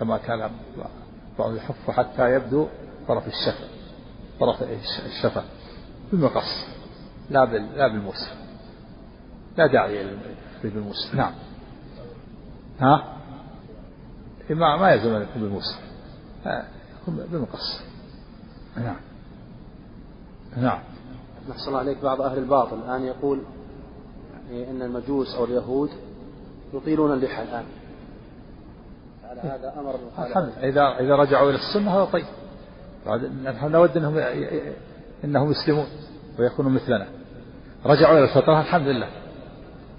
كما كان بعض يحف حتى يبدو طرف الشفة طرف الشفة بالمقص. لا بال لا بالموس لا داعي بالموس نعم. ها؟ ما ما يلزم ان يكون بالموس يكون بالمقص. نعم. نعم. نحصل عليك بعض أهل الباطل. الآن يقول يعني أن المجوس أو اليهود يطيلون اللحى الآن. على هذا أمر الحمد إذا إذا رجعوا إلى السنة هذا طيب. نحن نود أنهم أنهم يسلمون ويكونوا مثلنا. رجعوا إلى الفطرة الحمد لله.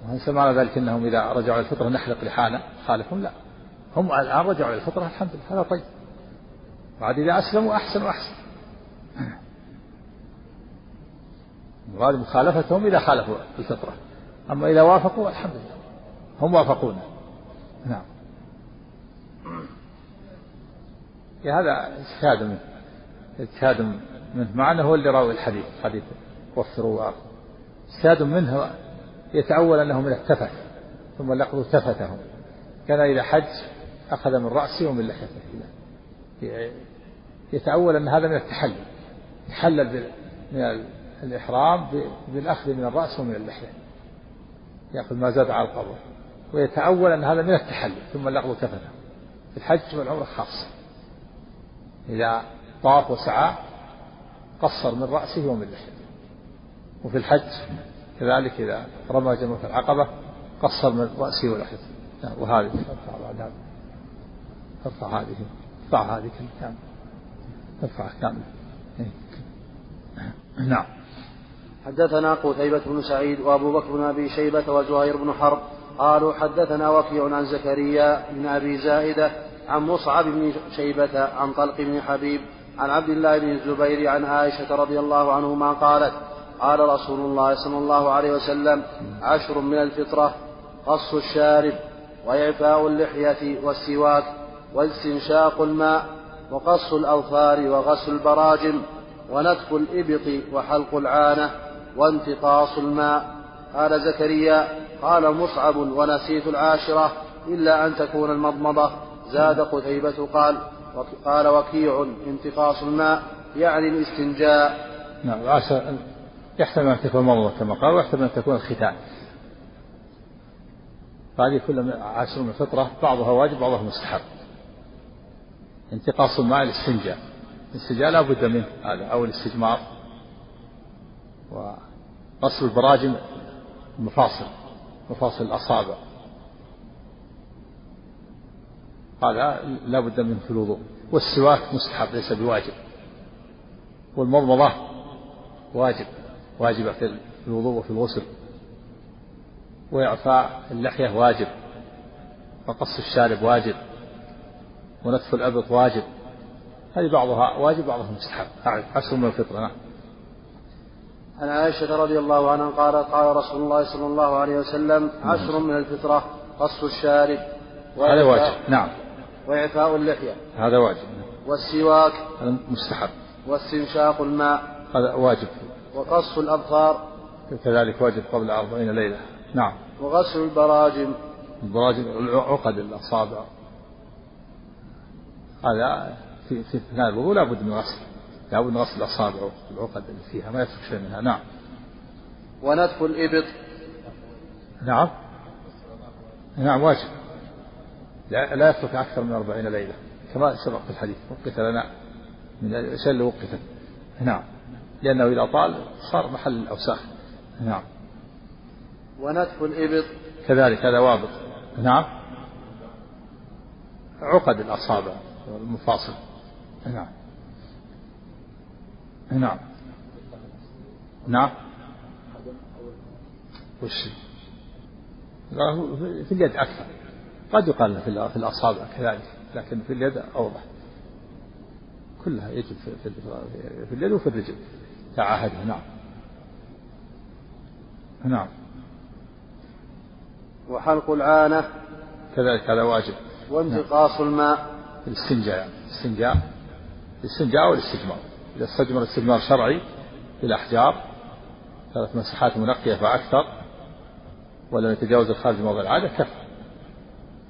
وليس معنى ذلك أنهم إذا رجعوا إلى الفطرة نحلق لحانا خالفهم لا. هم الآن رجعوا إلى الفطرة الحمد لله هذا طيب. بعد إذا أسلموا أحسن وأحسن. مراد مخالفتهم إذا خالفوا الفطرة. أما إذا وافقوا الحمد لله. هم وافقونا. نعم. هذا اجتهاد منه. اجتهاد منه. مع أنه هو اللي راوي الحديث حديث وفروا. اجتهاد منه يتأول أنه من التفت ثم لقوا تفتهم. كان إذا حج أخذ من رأسه ومن لحيته يتأول أن هذا من التحلل. تحلل من الإحرام بالأخذ من الرأس ومن اللحية. يأخذ ما زاد على القبر. ويتأول أن هذا من التحلل ثم اللغو كفته في الحج والعمرة خاصة إذا طاف وسعى قصر من رأسه ومن لحيته. وفي الحج كذلك إذا رمى جمرة العقبة قصر من رأسه ولحيته وهذه بعد هذا. ارفع هذه ارفع هذه كاملة ارفع كاملة نعم. حدثنا قتيبة بن سعيد وأبو بكر بن أبي شيبة وزهير بن حرب قالوا حدثنا وكيع عن زكريا بن أبي زائدة عن مصعب بن شيبة عن طلق بن حبيب عن عبد الله بن الزبير عن عائشة رضي الله عنهما قالت قال رسول الله صلى الله عليه وسلم عشر من الفطرة قص الشارب وإعفاء اللحية والسواك. واستنشاق الماء وقص الأظفار وغسل البراجم ونتف الإبط وحلق العانة وانتقاص الماء. قال زكريا قال مصعب ونسيت العاشرة إلا أن تكون المضمضة. زاد قتيبة قال قال وكيع انتقاص الماء يعني الاستنجاء. نعم يحتمل أن تكون المضمضة كما قال ويحتمل أن تكون الختان. فهذه كلها عشر من الفطرة بعضها واجب بعضها مستحب. انتقاص الماء الاستنجاء الاستنجاء لا بد منه هذا أو الاستجمار وغسل البراجم المفاصل مفاصل الأصابع. هذا لا بد منه في الوضوء. والسواك مستحب ليس بواجب. والمضمضة واجب واجبة في الوضوء وفي الغسل. وإعفاء اللحية واجب. وقص الشارب واجب. ونتف الأبط واجب. هذه بعضها واجب بعضها مستحب. عشر من الفطرة نعم. عن عائشة رضي الله عنها قال قال رسول الله صلى الله عليه وسلم عشر من الفطرة قص الشارب. هذا واجب نعم. وإعفاء اللحية. هذا واجب والسواك. هذا مستحب. واستنشاق الماء. هذا واجب. وقص الأظفار كذلك واجب قبل أربعين ليلة نعم. وغسل البراجم. البراجم عقد الأصابع. هذا في في اثناء الوضوء لابد من غسل. لابد من غسل الأصابع والعقد اللي فيها ما يترك شيء منها. نعم. ونتف الإبط. نعم. نعم واجب. لا, لا يترك أكثر من أربعين ليلة. كما سبق في الحديث وقت لنا من الأشياء اللي وقفت. نعم. لأنه إذا طال صار محل الأوساخ. نعم. ونتف الإبط. كذلك هذا وابط. نعم. عقد الأصابع. والمفاصل نعم. نعم. نعم. وش؟ في اليد أكثر. قد يقال في الأصابع كذلك لكن في اليد أوضح. كلها يجب في اليد وفي الرجل. تعاهدها نعم. نعم. وحلق العانة. كذلك هذا واجب. وانتقاص الماء. الاستنجاء يعني الاستنجاء والاستجمار. إذا استجمر استجمار شرعي بالأحجار ثلاث مسحات منقية فأكثر ولم يتجاوز الخارج موضع العادة كفى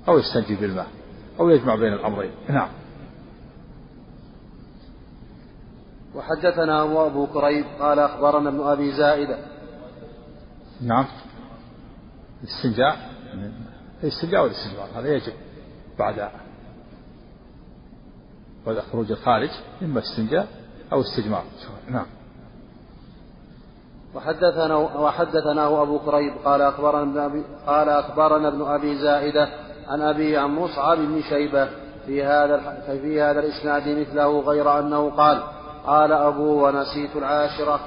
أو يستنجي بالماء أو يجمع بين الأمرين. نعم. وحدثنا أبو كريب قال أخبرنا ابن أبي زائدة. نعم. الاستنجاء الاستنجاء والاستجمار هذا يجب بعد خروج الخارج إما استنجاء أو استجمار نعم. وحدثنا وحدثناه أبو كريب قال أخبرنا ابن أبي قال أخبرنا ابن أبي زائدة عن أبي عن مصعب بن شيبة في هذا في هذا الإسناد مثله غير أنه قال قال أبو ونسيت العاشرة.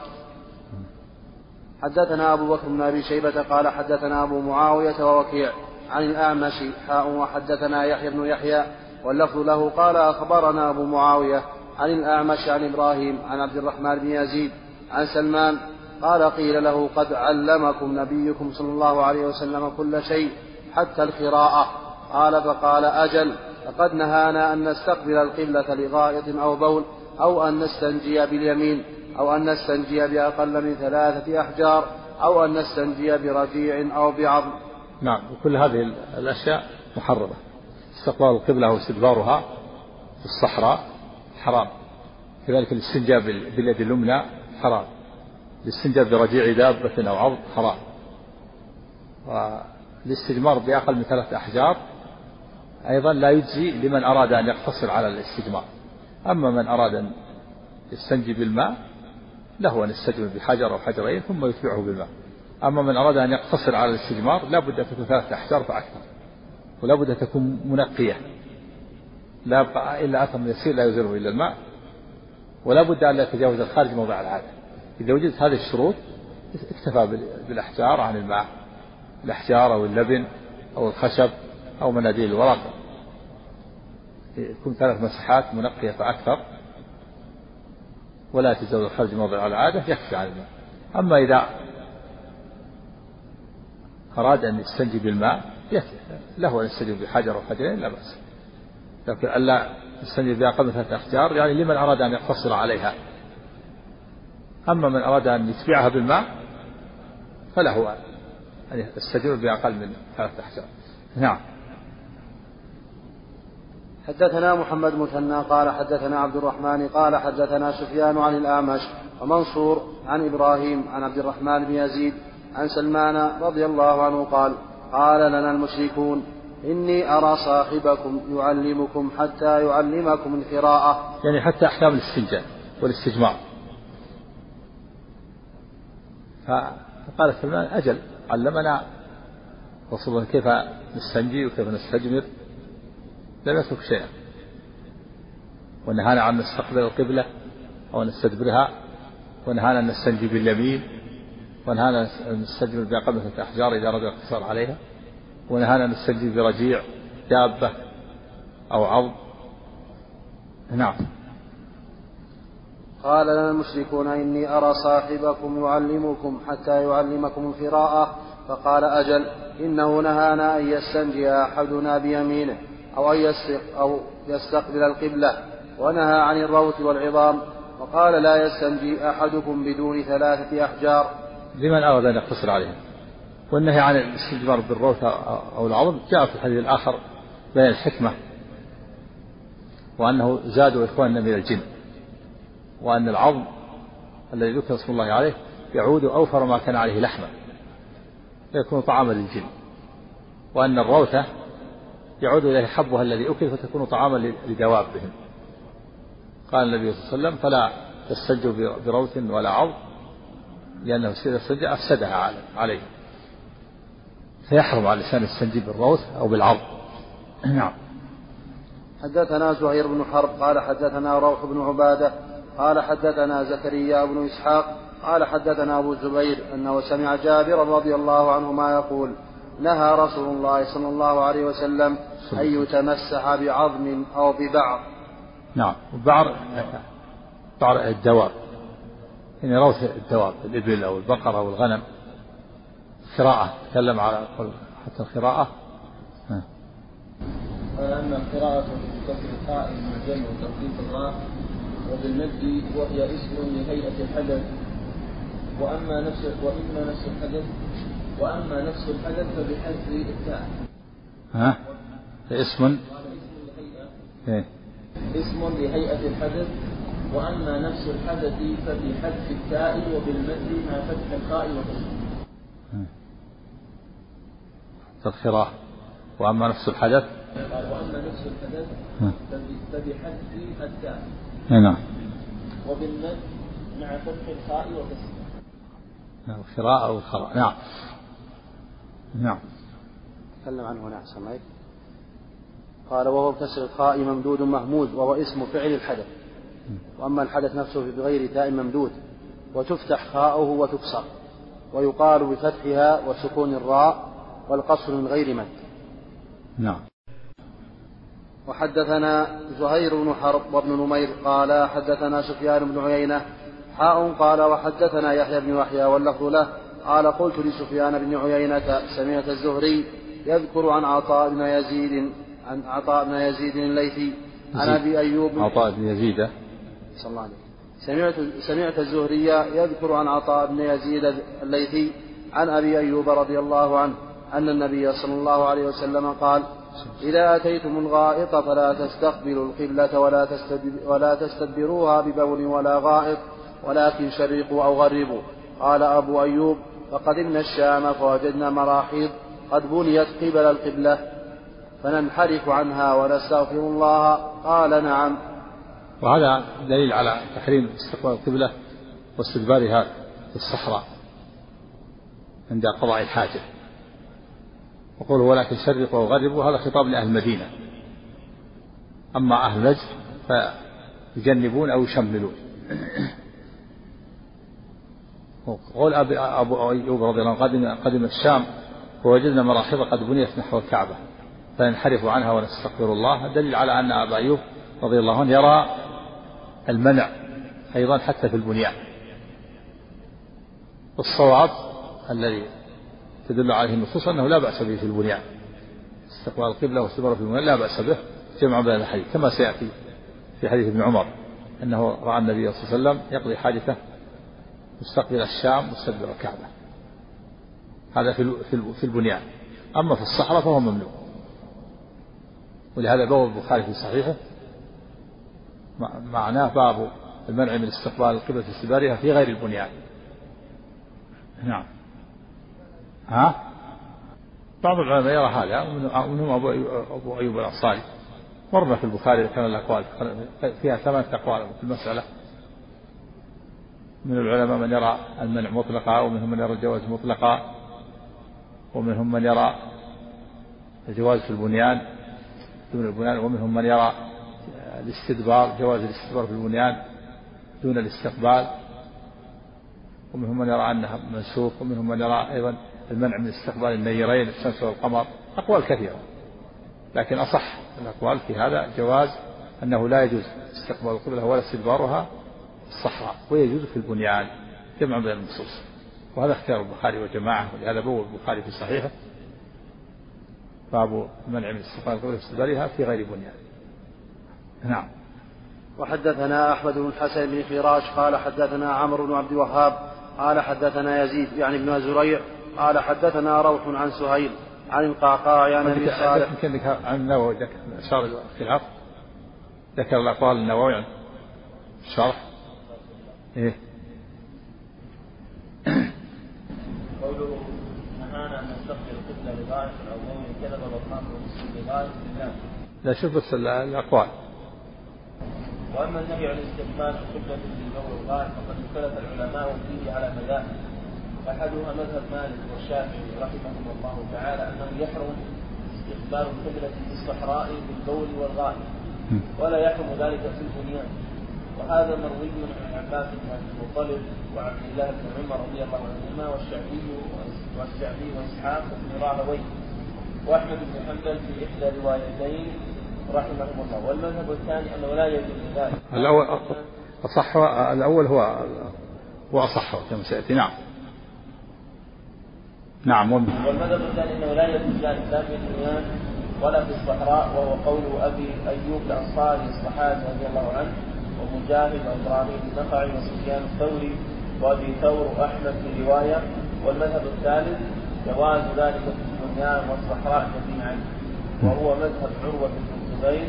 حدثنا أبو بكر بن أبي شيبة قال حدثنا أبو معاوية ووكيع عن الأعمش حاء وحدثنا يحيى بن يحيى واللفظ له قال أخبرنا أبو معاوية عن الأعمش عن إبراهيم عن عبد الرحمن بن يزيد عن سلمان قال قيل له قد علمكم نبيكم صلى الله عليه وسلم كل شيء حتى القراءة. قال فقال أجل فقد نهانا أن نستقبل القبلة لغائط أو بول أو أن نستنجي باليمين أو أن نستنجي بأقل من ثلاثة أحجار أو أن نستنجي برجيع أو بعظم. نعم وكل هذه الأشياء محرمة. استقبال القبلة واستدبارها في الصحراء حرام. كذلك الاستنجاء باليد اليمنى حرام. الاستنجاء برجيع دابة أو عظم حرام. والاستجمار بأقل من ثلاثة أحجار أيضا لا يجزي لمن أراد أن يقتصر على الاستجمار. أما من أراد أن يستنجي بالماء له أن يستجمر بحجر أو حجرين ثم يتبعه بالماء. أما من أراد أن يقتصر على الاستجمار لا بد أن تكون ثلاثة أحجار فأكثر. ولا بد أن تكون منقية. لا يبقى إلا أثر يسير لا يزيله إلا الماء ولا بد أن لا يتجاوز الخارج موضع العادة إذا وجدت هذه الشروط اكتفى بالأحجار عن الماء. الأحجار أو اللبن أو الخشب أو مناديل الورق. يكون ثلاث مسحات منقية فأكثر. ولا يتجاوز الخارج موضع العادة يكفي عن الماء. أما إذا أراد أن يستنجي بالماء له أن يستنجي بحجر أو حجرين لا بأس. لكن ألا يستنجي بأقل من ثلاثة أحجار يعني لمن أراد أن يقتصر عليها. أما من أراد أن يتبعها بالماء فله أن يستجيب بأقل من ثلاثة أحجار نعم. حدثنا محمد مثنى قال حدثنا عبد الرحمن قال حدثنا سفيان عن الأعمش ومنصور عن إبراهيم عن عبد الرحمن بن يزيد عن سلمان رضي الله عنه قال قال لنا المشركون إني أرى صاحبكم يعلمكم حتى يعلمكم القراءة. يعني حتى أحكام الاستنجاء والاستجمار فقال سلمان أجل علمنا. رسول الله كيف نستنجي وكيف نستجمر؟ لم يترك شيئا. ونهانا عن نستقبل القبلة أو نستدبرها. ونهانا أن نستنجي باليمين. ونهانا أن نستجمر بقبلة الأحجار إذا رجع الاقتصار عليها. ونهانا أن برجيع دابة أو عظم نعم. قال لنا المشركون إني أرى صاحبكم يعلمكم حتى يعلمكم القراءة. فقال أجل إنه نهانا أن يستنجي أحدنا بيمينه أو أن أو يستقبل القبلة ونهى عن الروث والعظام. وقال لا يستنجي أحدكم بدون ثلاثة أحجار. لمن أراد أن يقتصر عليهم. والنهي عن الاستجمار بالروث أو العظم جاء في الحديث الآخر بين الحكمة وأنه زادوا إخواننا من الجن وأن العظم الذي ذكر اسم الله عليه يعود أوفر ما كان عليه لحما فيكون طعاما للجن وأن الروثة يعود إليه حبها الذي أكل فتكون طعاما لدوابهم قال النبي صلى الله عليه وسلم فلا تستنجوا بروث ولا عظم لأنه إذا استنجى أفسدها عليه. فيحرم على الإنسان يستنجي بالروث أو بالعظم نعم. حدثنا زهير بن حرب قال حدثنا روح بن عبادة قال حدثنا زكريا بن إسحاق قال حدثنا أبو الزبير أنه سمع جابرا رضي الله عنهما يقول نهى رسول الله صلى الله عليه وسلم أن يتمسح بعظم أو ببعض. نعم. بعر بعر الدواب يعني روث الدواب الإبل أو البقرة أو الغنم قراءة تكلم على حتى القراءة قال أما القراءة بكسر التاء مع جمع وتخفيف الراء وبالمد وهي إسم لهيئة الحدث وأما نفس وإما نفس الحدث وأما نفس الحدث فبحذف التاء. ها؟ إسم إيه؟ إسم لهيئة الحدث وأما نفس الحدث فبحذف التاء وبالمد مع فتح الخاء وكسر. القراءة وأما نفس الحدث قال وأما نفس الحدث فبحذف التاء. نعم. وبالمد مع فتح الخاء وكسر. القراءة أو القراءة نعم. نعم. تكلم عنه هنا أحسن قال وهو بكسر الخاء ممدود مهمود وهو اسم فعل الحدث وأما الحدث نفسه بغير تاء ممدود وتفتح خاؤه وتكسر ويقال بفتحها وسكون الراء والقصر من غير مد. نعم. وحدثنا زهير بن حرب وابن نمير قال حدثنا سفيان بن عيينة حاء قال وحدثنا يحيى بن يحيى واللفظ له قال قلت لسفيان بن عيينة سمعت الزهري يذكر عن عطاء بن يزيد عن عطاء بن يزيد الليثي عن أبي أيوب عطاء بن يزيد. صلى الله عليه سمعت سمعت الزهري يذكر عن عطاء بن يزيد الليثي عن أبي أيوب رضي الله عنه أن النبي صلى الله عليه وسلم قال إذا أتيتم الغائط فلا تستقبلوا القبلة ولا ولا تستدبروها ببول ولا غائط ولكن شرقوا أو غربوا. قال أبو أيوب فقدمنا الشام فوجدنا مراحيض قد بنيت قبل القبلة فننحرف عنها ونستغفر الله. قال نعم. وهذا دليل على تحريم استقبال القبلة واستدبارها في الصحراء عند قضاء الحاجة. وقوله ولكن شرقوا وغربوا هذا خطاب لأهل المدينة. أما أهل نجد فيجنبون أو يشملون. وقول أبو أيوب رضي الله عنه قدم, قدم الشام ووجدنا مراحض قد بنيت نحو الكعبة فننحرف عنها ونستغفر الله. دليل على أن أبا أيوب رضي الله عنه يرى المنع أيضا حتى في البنيان. الصواب الذي تدل عليه النصوص أنه لا بأس به في البنيان. استقبال القبلة واستمرار في البنيان لا بأس به جمع بين الحديث كما سيأتي في حديث ابن عمر أنه رأى النبي صلى الله عليه وسلم يقضي حاجته مستقبل الشام مستدبر الكعبة. هذا في في البنيان. أما في الصحراء فهو ممنوع. ولهذا بوب البخاري في صحيحه معناه باب المنع من استقبال القبلة استدبارها في غير البنيان. نعم. ها؟ بعض العلماء يرى هذا ومنهم أبو أبو أيوب الأنصاري. مرنا في البخاري كان الأقوال فيها ثمانية أقوال في المسألة. من العلماء من يرى المنع مطلقا ومنهم من يرى الجواز مطلقا ومنهم من يرى الجواز في البنيان دون البنيان ومنهم من يرى الاستدبار جواز الاستدبار في البنيان دون الاستقبال. ومنهم من يرى أنها منسوخ ومنهم من يرى أيضا المنع من استقبال النيرين الشمس والقمر. أقوال كثيرة. لكن أصح الأقوال في هذا جواز أنه لا يجوز استقبال القبلة ولا استدبارها في الصحراء ويجوز في البنيان جمع بين النصوص. وهذا اختيار البخاري وجماعة ولهذا بوب البخاري في صحيحه. باب منع من استقبال القبلة واستدبارها في غير بنيان. نعم. وحدثنا أحمد بن الحسن بن فراش قال حدثنا عمرو بن عبد الوهاب قال حدثنا يزيد يعني ابن زريع قال حدثنا روح عن سهيل عن القعقاع عن أبي صالح. يمكن عن النووي ذكر اشار الخلاف ذكر الأقوال النووي عن الشرح إيه. قوله نهانا أن نستقبل القبله لغايه أو كذب والخمر لغايه لا شوف بس الأقوال. وأما النهي عن استقبال القبله للبول والغائط فقد اختلف العلماء فيه على مذاهب. أحدها مذهب مالك والشافعي رحمهم الله تعالى أنه يحرم استقبال القبلة في الصحراء بالبول والغائط ولا يحرم ذلك في البنيان وهذا مروي عن عباس بن ابي المطلب وعبد الله بن عمر رضي الله عنهما والشعبي والشعبي وإسحاق بن راهويه وأحمد بن حنبل في إحدى روايتين رحمهم الله. والمذهب الثاني أنه لا يجوز ذلك. الأول اصح الأول هو هو أصح كما سيأتي. نعم. نعم والمذهب الثاني أنه لا يجوز ذلك. لا في البنيان ولا في الصحراء وهو قول أبي أيوب الأنصاري الصحابي رضي الله عنه ومجاهد وإبراهيم النخعي وسفيان الثوري وأبي ثور وأحمد في رواية. والمذهب الثالث جواز ذلك في البنيان والصحراء جميعا وهو مذهب عروة بن الزبير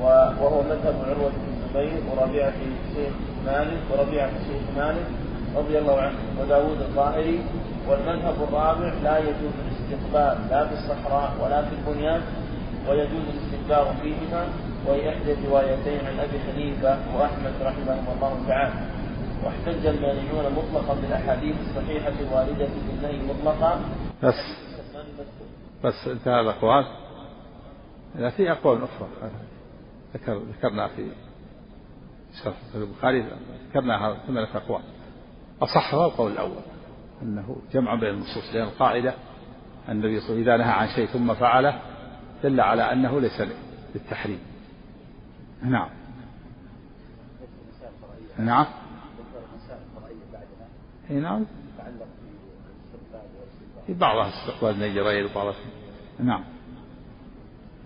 وهو مذهب عروة بن الزبير وربيعة الشيخ مالك وربيعة الشيخ مالك رضي الله عنه وداود الظاهري والمذهب الرابع لا يجوز الاستقبال لا في الصحراء ولا في البنيان ويجوز الاستكبار فيهما. وهي إحدى الروايتين عن أبي حنيفة وأحمد رحمهم الله تعالى. واحتج المانعون مطلقا بالأحاديث الصحيحة الوارده في النهي مطلقا. بس. بس انتهى الاقوال لا في أقوال أخرى. ذكر ذكرنا في شرح البخاري ذكرنا ثمانية أقوال أصحها القول الأول أنه جمع بين النصوص لأن القاعدة النبي صلى الله عليه وسلم إذا نهى عن شيء ثم فعله دل على أنه ليس للتحريم. نعم. نعم. إي نعم. في بعضها استقبال النجرين وبعضها نعم.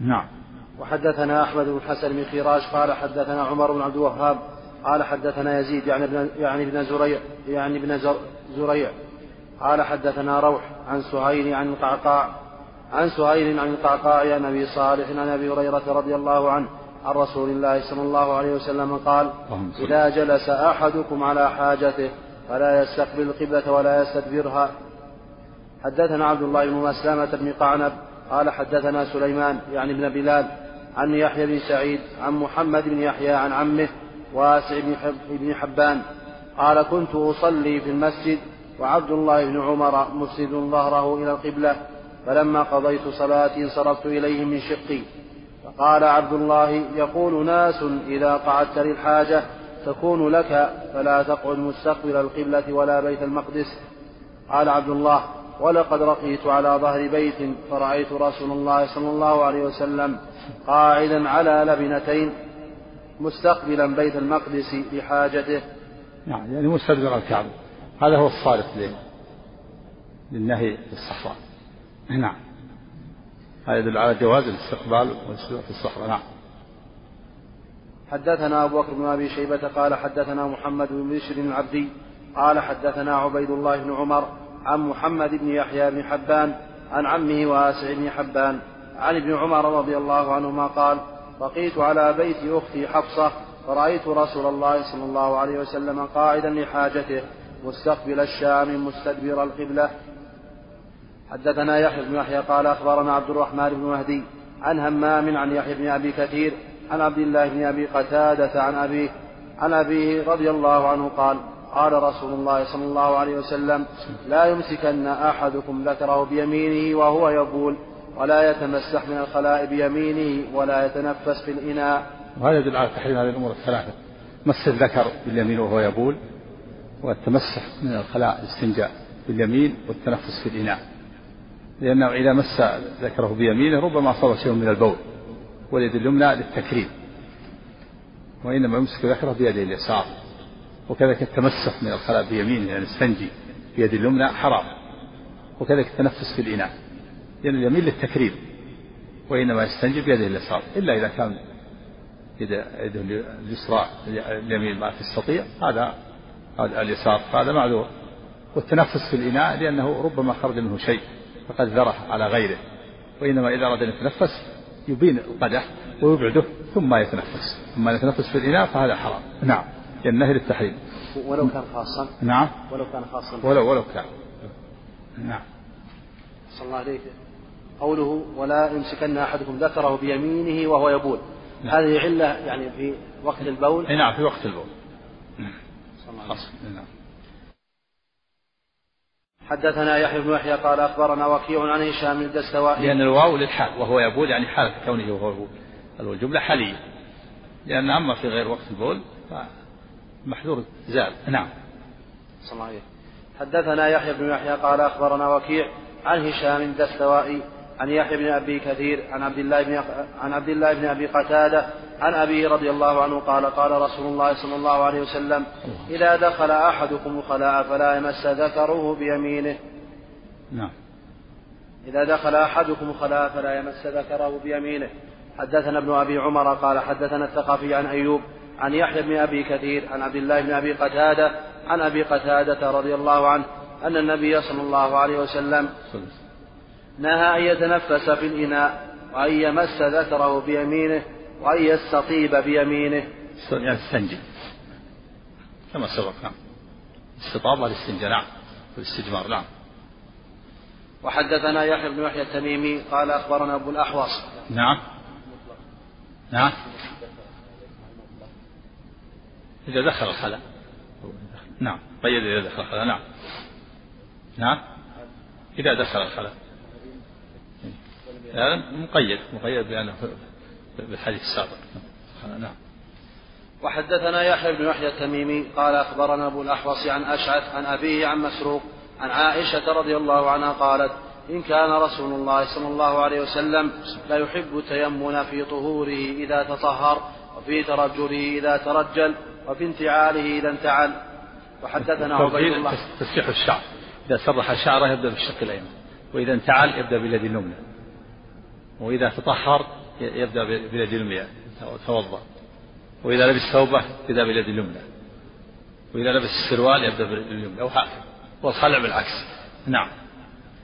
نعم. وحدثنا أحمد بن الحسن بن فراش قال حدثنا عمر بن عبد الوهاب قال حدثنا يزيد يعني ابن يعني ابن زريع يعني ابن زريع. قال حدثنا روح عن سهيل عن القعقاع عن سهيل عن القعقاع عن أبي صالح عن أبي هريرة رضي الله عنه عن رسول الله صلى الله عليه وسلم قال إذا جلس أحدكم على حاجته فلا يستقبل القبلة ولا يستدبرها. حدثنا عبد الله بن مسلمة بن قعنب قال حدثنا سليمان يعني ابن بلال عن يحيى بن سعيد عن محمد بن يحيى عن عمه واسع بن, حب بن حبان قال كنت أصلي في المسجد وعبد الله بن عمر مسند ظهره إلى القبلة فلما قضيت صلاتي انصرفت إليه من شقي فقال عبد الله يقول ناس إذا قعدت للحاجة تكون لك فلا تقعد مستقبل القبلة ولا بيت المقدس قال عبد الله ولقد رقيت على ظهر بيت فرأيت رسول الله صلى الله عليه وسلم قاعدا على لبنتين مستقبلا بيت المقدس لحاجته. نعم يعني مستدبر الكعبة. هذا هو الصالح للنهي في الصحراء نعم. هذا يدل على جواز الاستقبال في الصحراء. نعم. حدثنا أبو بكر بن أبي شيبة قال حدثنا محمد بن بشر العبدي قال حدثنا عبيد الله بن عمر عن محمد بن يحيى بن حبان عن عمه واسع بن حبان. عن ابن عمر رضي الله عنهما قال بقيت على بيت أختي حفصة فرأيت رسول الله صلى الله عليه وسلم قاعدا لحاجته مستقبل الشام مستدبر القبلة. حدثنا يحيى بن يحيى قال أخبرنا عبد الرحمن بن مهدي عن همام عن يحيى بن أبي كثير عن عبد الله بن أبي قتادة عن أبيه عن أبيه رضي الله عنه قال قال رسول الله صلى الله عليه وسلم لا يمسكن أحدكم ذكره بيمينه وهو يبول ولا يتمسح من الخلاء بيمينه ولا يتنفس في الإناء. وهذا يدل على تحريم هذه الأمور الثلاثة. مس الذكر باليمين وهو يبول والتمسح من الخلاء الاستنجاء باليمين والتنفس في الإناء. لأنه إذا مس ذكره بيمينه ربما صار شيء من البول واليد اليمنى للتكريم وإنما يمسك ذكره بيده اليسار. وكذلك التمسح من الخلاء بيمينه يعني استنجي بيد اليمنى حرام. وكذلك التنفس في الإناء لأن يعني اليمين للتكريم وإنما يستنجي بيده اليسار إلا إذا كان يده اليسرى اليمين ما تستطيع هذا اليسار فهذا معذور. والتنفس في الإناء لأنه ربما خرج منه شيء فقد ذره على غيره. وإنما إذا أراد أن يتنفس يبين القدح ويبعده ثم يتنفس. ثم يتنفس في الإناء فهذا حرام. نعم. النهي للتحريم. ولو كان خاصا. نعم. ولو كان خاصا. ولو ولو كان. نعم. صلى الله عليه قوله ولا يمسكن أحدكم ذكره بيمينه وهو يبول. نعم. هذه علة يعني في وقت البول. نعم في وقت البول. نعم نعم. حدثنا يحيى بن يحيى قال أخبرنا وكيع عن هشام الدستوائي. لأن الواو للحال وهو يبول يعني حاله كونه وهو يبول الجمله حالية. لأن أما في غير وقت البول فمحذور زال نعم صلى الله عليه حدثنا يحيى بن يحيى قال أخبرنا وكيع عن هشام الدستوائي عن يحيى بن أبي كثير عن عبد الله بن عن عبد الله بن أبي قتادة عن ابيه رضي الله عنه قال قال رسول الله صلى الله عليه وسلم إذا دخل أحدكم الخلاء فلا يمس ذكره بيمينه. نعم. إذا دخل أحدكم الخلاء فلا يمس ذكره بيمينه. حدثنا ابن أبي عمر قال حدثنا الثقفي عن أيوب عن يحيى بن أبي كثير عن عبد الله بن أبي قتادة عن أبي قتادة رضي الله عنه أن النبي صلى الله عليه وسلم نهى أن يتنفس في الإناء وأن يمس ذكره بيمينه وأن يستطيب بيمينه. السنجي كما سبق نعم. استطاب والاستنجاء نعم. والاستجمار نعم. وحدثنا يحيى بن يحيى التميمي قال أخبرنا أبو الأحوص. نعم. نعم. إذا دخل الخلاء. نعم. قيد إذا دخل الخلاء نعم. نعم. إذا دخل الخلاء. هذا مقيد مقيد بأنه بالحديث السابق. نعم. وحدثنا يحيى بن يحيى التميمي قال أخبرنا أبو الأحوص عن أشعث عن أبيه عن مسروق عن عائشة رضي الله عنها قالت إن كان رسول الله صلى الله عليه وسلم لا يحب التيمن في طهوره إذا تطهر وفي ترجله إذا ترجل. وفي انتعاله إذا انتعل. وحدثنا عبيد الله. تسريح الشعر. إذا سرح شعره يبدأ بالشق الأيمن. وإذا انتعل يبدأ باليد اليمنى وإذا تطهر يبدأ باليد اليمنى توضأ. وإذا لبس ثوبه يبدأ باليد اليمنى وإذا لبس السروال يبدأ باليد اليمنى وهكذا والخلع بالعكس نعم.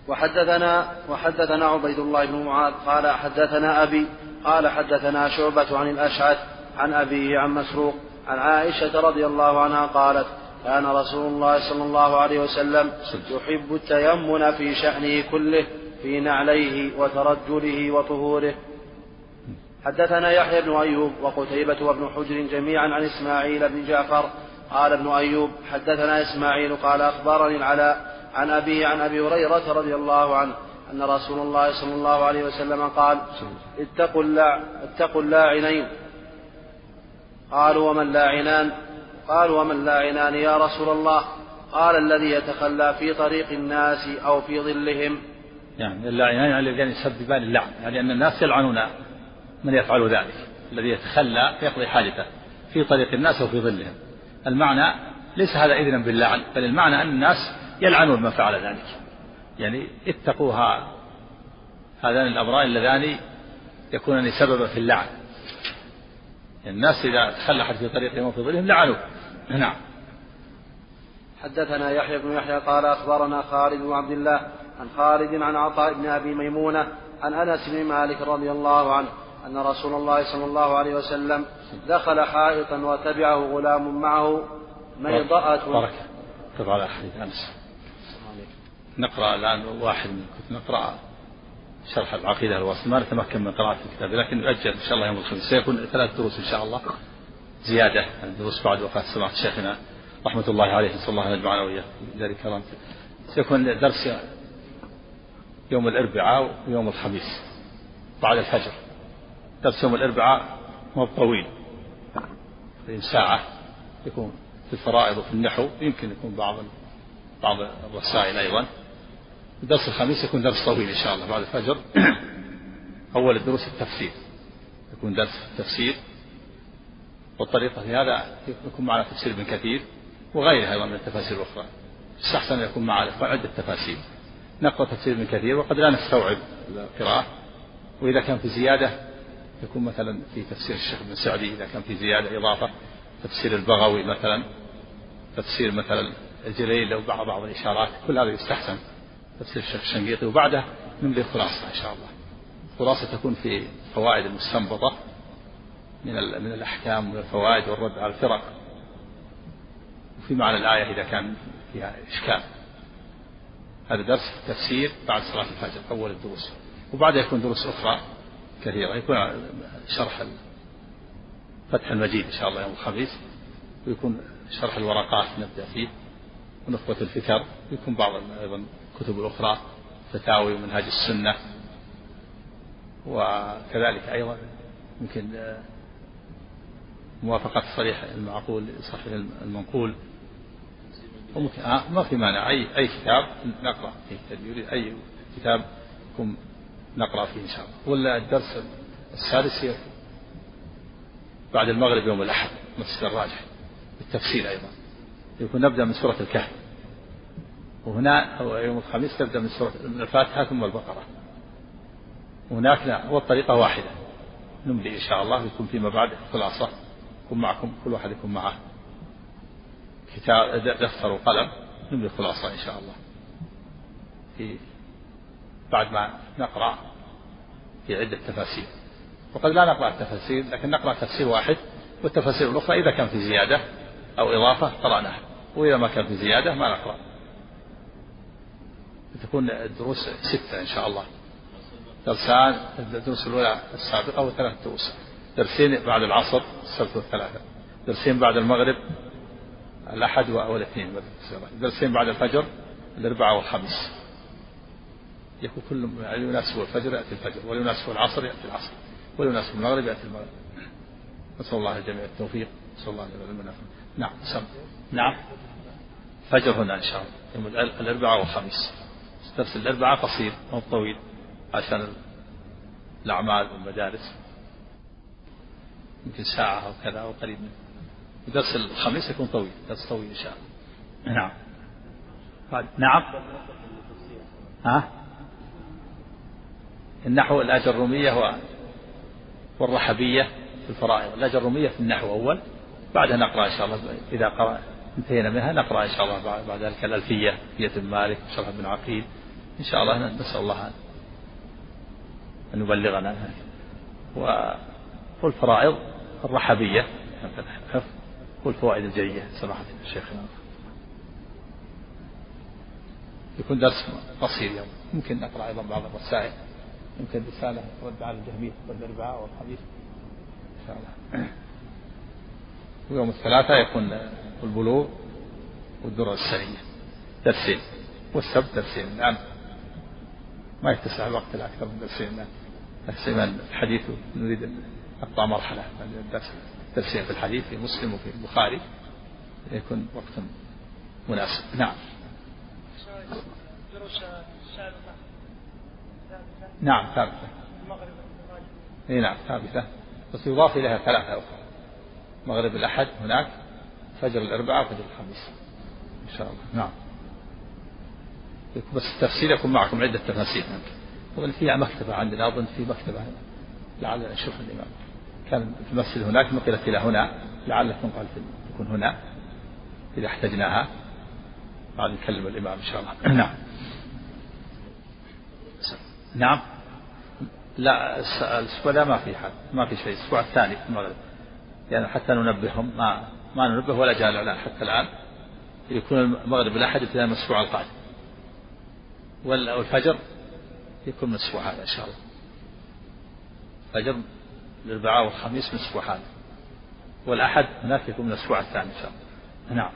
وحدثنا وحدثنا عبيد الله بن معاذ. قال حدثنا أبي قال حدثنا شعبة عن الأشعث عن أبيه عن مسروق عن عائشة رضي الله عنها قالت كان رسول الله صلى الله عليه وسلم يحب التيمن في شأنه كله في نعليه وترجله وطهوره. حدثنا يحيى بن أيوب وقتيبة وابن حجر جميعا عن إسماعيل بن جعفر قال ابن أيوب حدثنا إسماعيل قال أخبرني العلاء عن أبي عن أبي هريرة رضي الله عنه أن رسول الله صلى الله عليه وسلم قال اتقوا اللاع اتقوا اللاعنين. قالوا ومن لاعنان قالوا ومن لاعنان يا رسول الله. قال الذي يتخلى في طريق الناس أو في ظلهم. يعني اللاعنان يعني الذين يسببان اللعن يعني أن الناس يلعنون من يفعل ذلك. الذي يتخلى يقضي حاجته في طريق الناس وفي ظلهم. المعنى ليس هذا إذنا باللعن بل المعنى أن الناس يلعنون من فعل ذلك. يعني اتقوها هذان الأمران اللذان يكونان سببا في اللعن. الناس إذا تخلى أحد في طريقهم وفي ظلهم لعنوه. نعم. حدثنا يحيى بن يحيى قال أخبرنا خالد بن عبد الله عن خالد عن عطاء بن أبي ميمونة عن أنس بن مالك رضي الله عنه أن رسول الله صلى الله عليه وسلم دخل حائطا وتبعه غلام معه ميضأة. بركة على حديث أنس. نقرأ الآن واحد من نقرأ شرح العقيدة الواسطة ما نتمكن من قراءة الكتاب. لكن نؤجل إن شاء الله يوم الخميس. سيكون ثلاث دروس إن شاء الله. زيادة الدروس بعد وفاة سماحة شيخنا رحمة الله عليه. نسأل الله أن يجمعنا وإياه سيكون درس يوم الأربعاء ويوم الخميس. بعد الفجر. درس يوم الأربعاء مو طويل ساعة يكون في الفرائض وفي النحو. يمكن يكون بعض بعض الرسائل أيضا. درس الخميس يكون درس طويل إن شاء الله بعد الفجر. أول الدروس التفسير. يكون درس التفسير والطريقة في هذا يكون معنا تفسير ابن كثير وغيرها أيضا من التفاسير الأخرى. يستحسن يكون مع الإخوان عدة تفاسير. نقرأ تفسير ابن كثير وقد لا نستوعب القراءة. وإذا كان في زيادة يكون مثلا في تفسير الشيخ بن سعدي إذا كان في زيادة إضافة تفسير البغوي مثلا تفسير مثلا الجليل أو بعض بعض الإشارات كل هذا يستحسن. تفسير الشيخ الشنقيطي وبعده نمضي خلاصة إن شاء الله. خلاصة تكون في فوائد المستنبطة من من الأحكام والفوائد والرد على الفرق. وفي معنى الآية إذا كان فيها إشكال. هذا درس تفسير بعد صلاة الفجر أول الدروس. وبعدها يكون دروس أخرى كثيرة. يكون شرح فتح المجيد إن شاء الله يوم الخميس ويكون شرح الورقات نبدأ فيه. ونخبة الفكر ويكون بعض أيضا الكتب الأخرى فتاوي ومنهاج السنة. وكذلك أيضا يمكن موافقة صريح المعقول صحيح المنقول. وممكن آه ما في مانع. أي أي كتاب نقرأ فيه. يريد أي كتاب يكون نقرأ فيه إن شاء الله. ولا الدرس السادس بعد المغرب يوم الأحد مسجد الراجح بالتفصيل أيضا. يكون نبدأ من سورة الكهف. وهنا يوم الخميس تبدأ من سورة من الفاتحة ثم البقرة. وهناك لا هو الطريقة واحدة. نملي إن شاء الله يكون فيما بعد خلاصة. يكون معكم كل واحد يكون معه. كتاب دفتر وقلم نملي خلاصة إن شاء الله. في بعد ما نقرأ في عدة تفاسير. وقد لا نقرأ التفاسير لكن نقرأ تفسير واحد والتفاسير الأخرى إذا كان في زيادة. أو إضافة قرأناها وإذا ما كان في زيادة ما نقرأ. تكون الدروس ستة إن شاء الله. درسان الدروس الأولى السابقة وثلاث دروس. درسين بعد العصر السبت والثلاثة. درسين بعد المغرب الأحد والاثنين درسين بعد الفجر الأربعاء والخميس. يكون كل يناسب الفجر يأتي الفجر ويناسب العصر يأتي العصر ويناسب المغرب يأتي المغرب. نسأل الله الجميع التوفيق. نسأل الله العلم نعم سم. نعم. فجر هنا إن شاء الله. يوم الأربعاء والخميس. درس الأربعاء قصير مو طويل عشان الأعمال والمدارس. يمكن ساعة أو كذا أو قريب منه. درس الخميس يكون طويل درس طويل إن شاء الله. نعم. نعم. ها؟ النحو الأجرمية والرحبية في الفرائض. الأجرمية في النحو أول. بعدها نقرأ إن شاء الله إذا قرأ انتهينا منها نقرأ إن شاء الله بعد ذلك الألفية فية مالك شرح بن عقيل. إن شاء الله نسأل الله أن يبلغنا. والفرائض الرحبية والفوائد الجية سماحة الشيخ يكون درس قصير يوم ممكن نقرأ أيضا بعض الرسائل. يمكن رسالة ترد على الجهمية والأربعاء والخميس إن شاء الله. ويوم الثلاثاء يكون البلوغ والدرة السنية درسين. والسبت درسين. الآن ما يتسع الوقت الأكثر من درسين. لكن الحديث نريد نقطع مرحلة الدرس. درسين في الحديث في مسلم وفي البخاري. يكون وقت مناسب. نعم. نعم ثابتة. إي نعم ثابتة. بس يضاف إليها ثلاثة أخرى. مغرب الأحد هناك فجر الأربعاء وفجر الخميس. إن شاء الله. نعم. بس التفسير يكون معكم عدة تفاسير طبعا فيها مكتبة عندنا أظن في مكتبة لعلنا نشوف الإمام. كان في المسجد هناك نقلت إلى هنا لعل تنقل تكون هنا إذا احتجناها. بعد نكلم الإمام إن شاء الله. نعم. نعم. لا الأسبوع لا ما في حد ما في شيء. الأسبوع الثاني في المغرب. يعني حتى ننبههم ما ما ننبه ولا جاء الإعلان حتى الآن. يكون المغرب الأحد ابتداء من الأسبوع القادم والفجر يكون من الأسبوع هذا إن شاء الله. فجر الأربعاء والخميس من الأسبوع هذا. والأحد هناك يكون من الأسبوع الثاني إن شاء الله. نعم.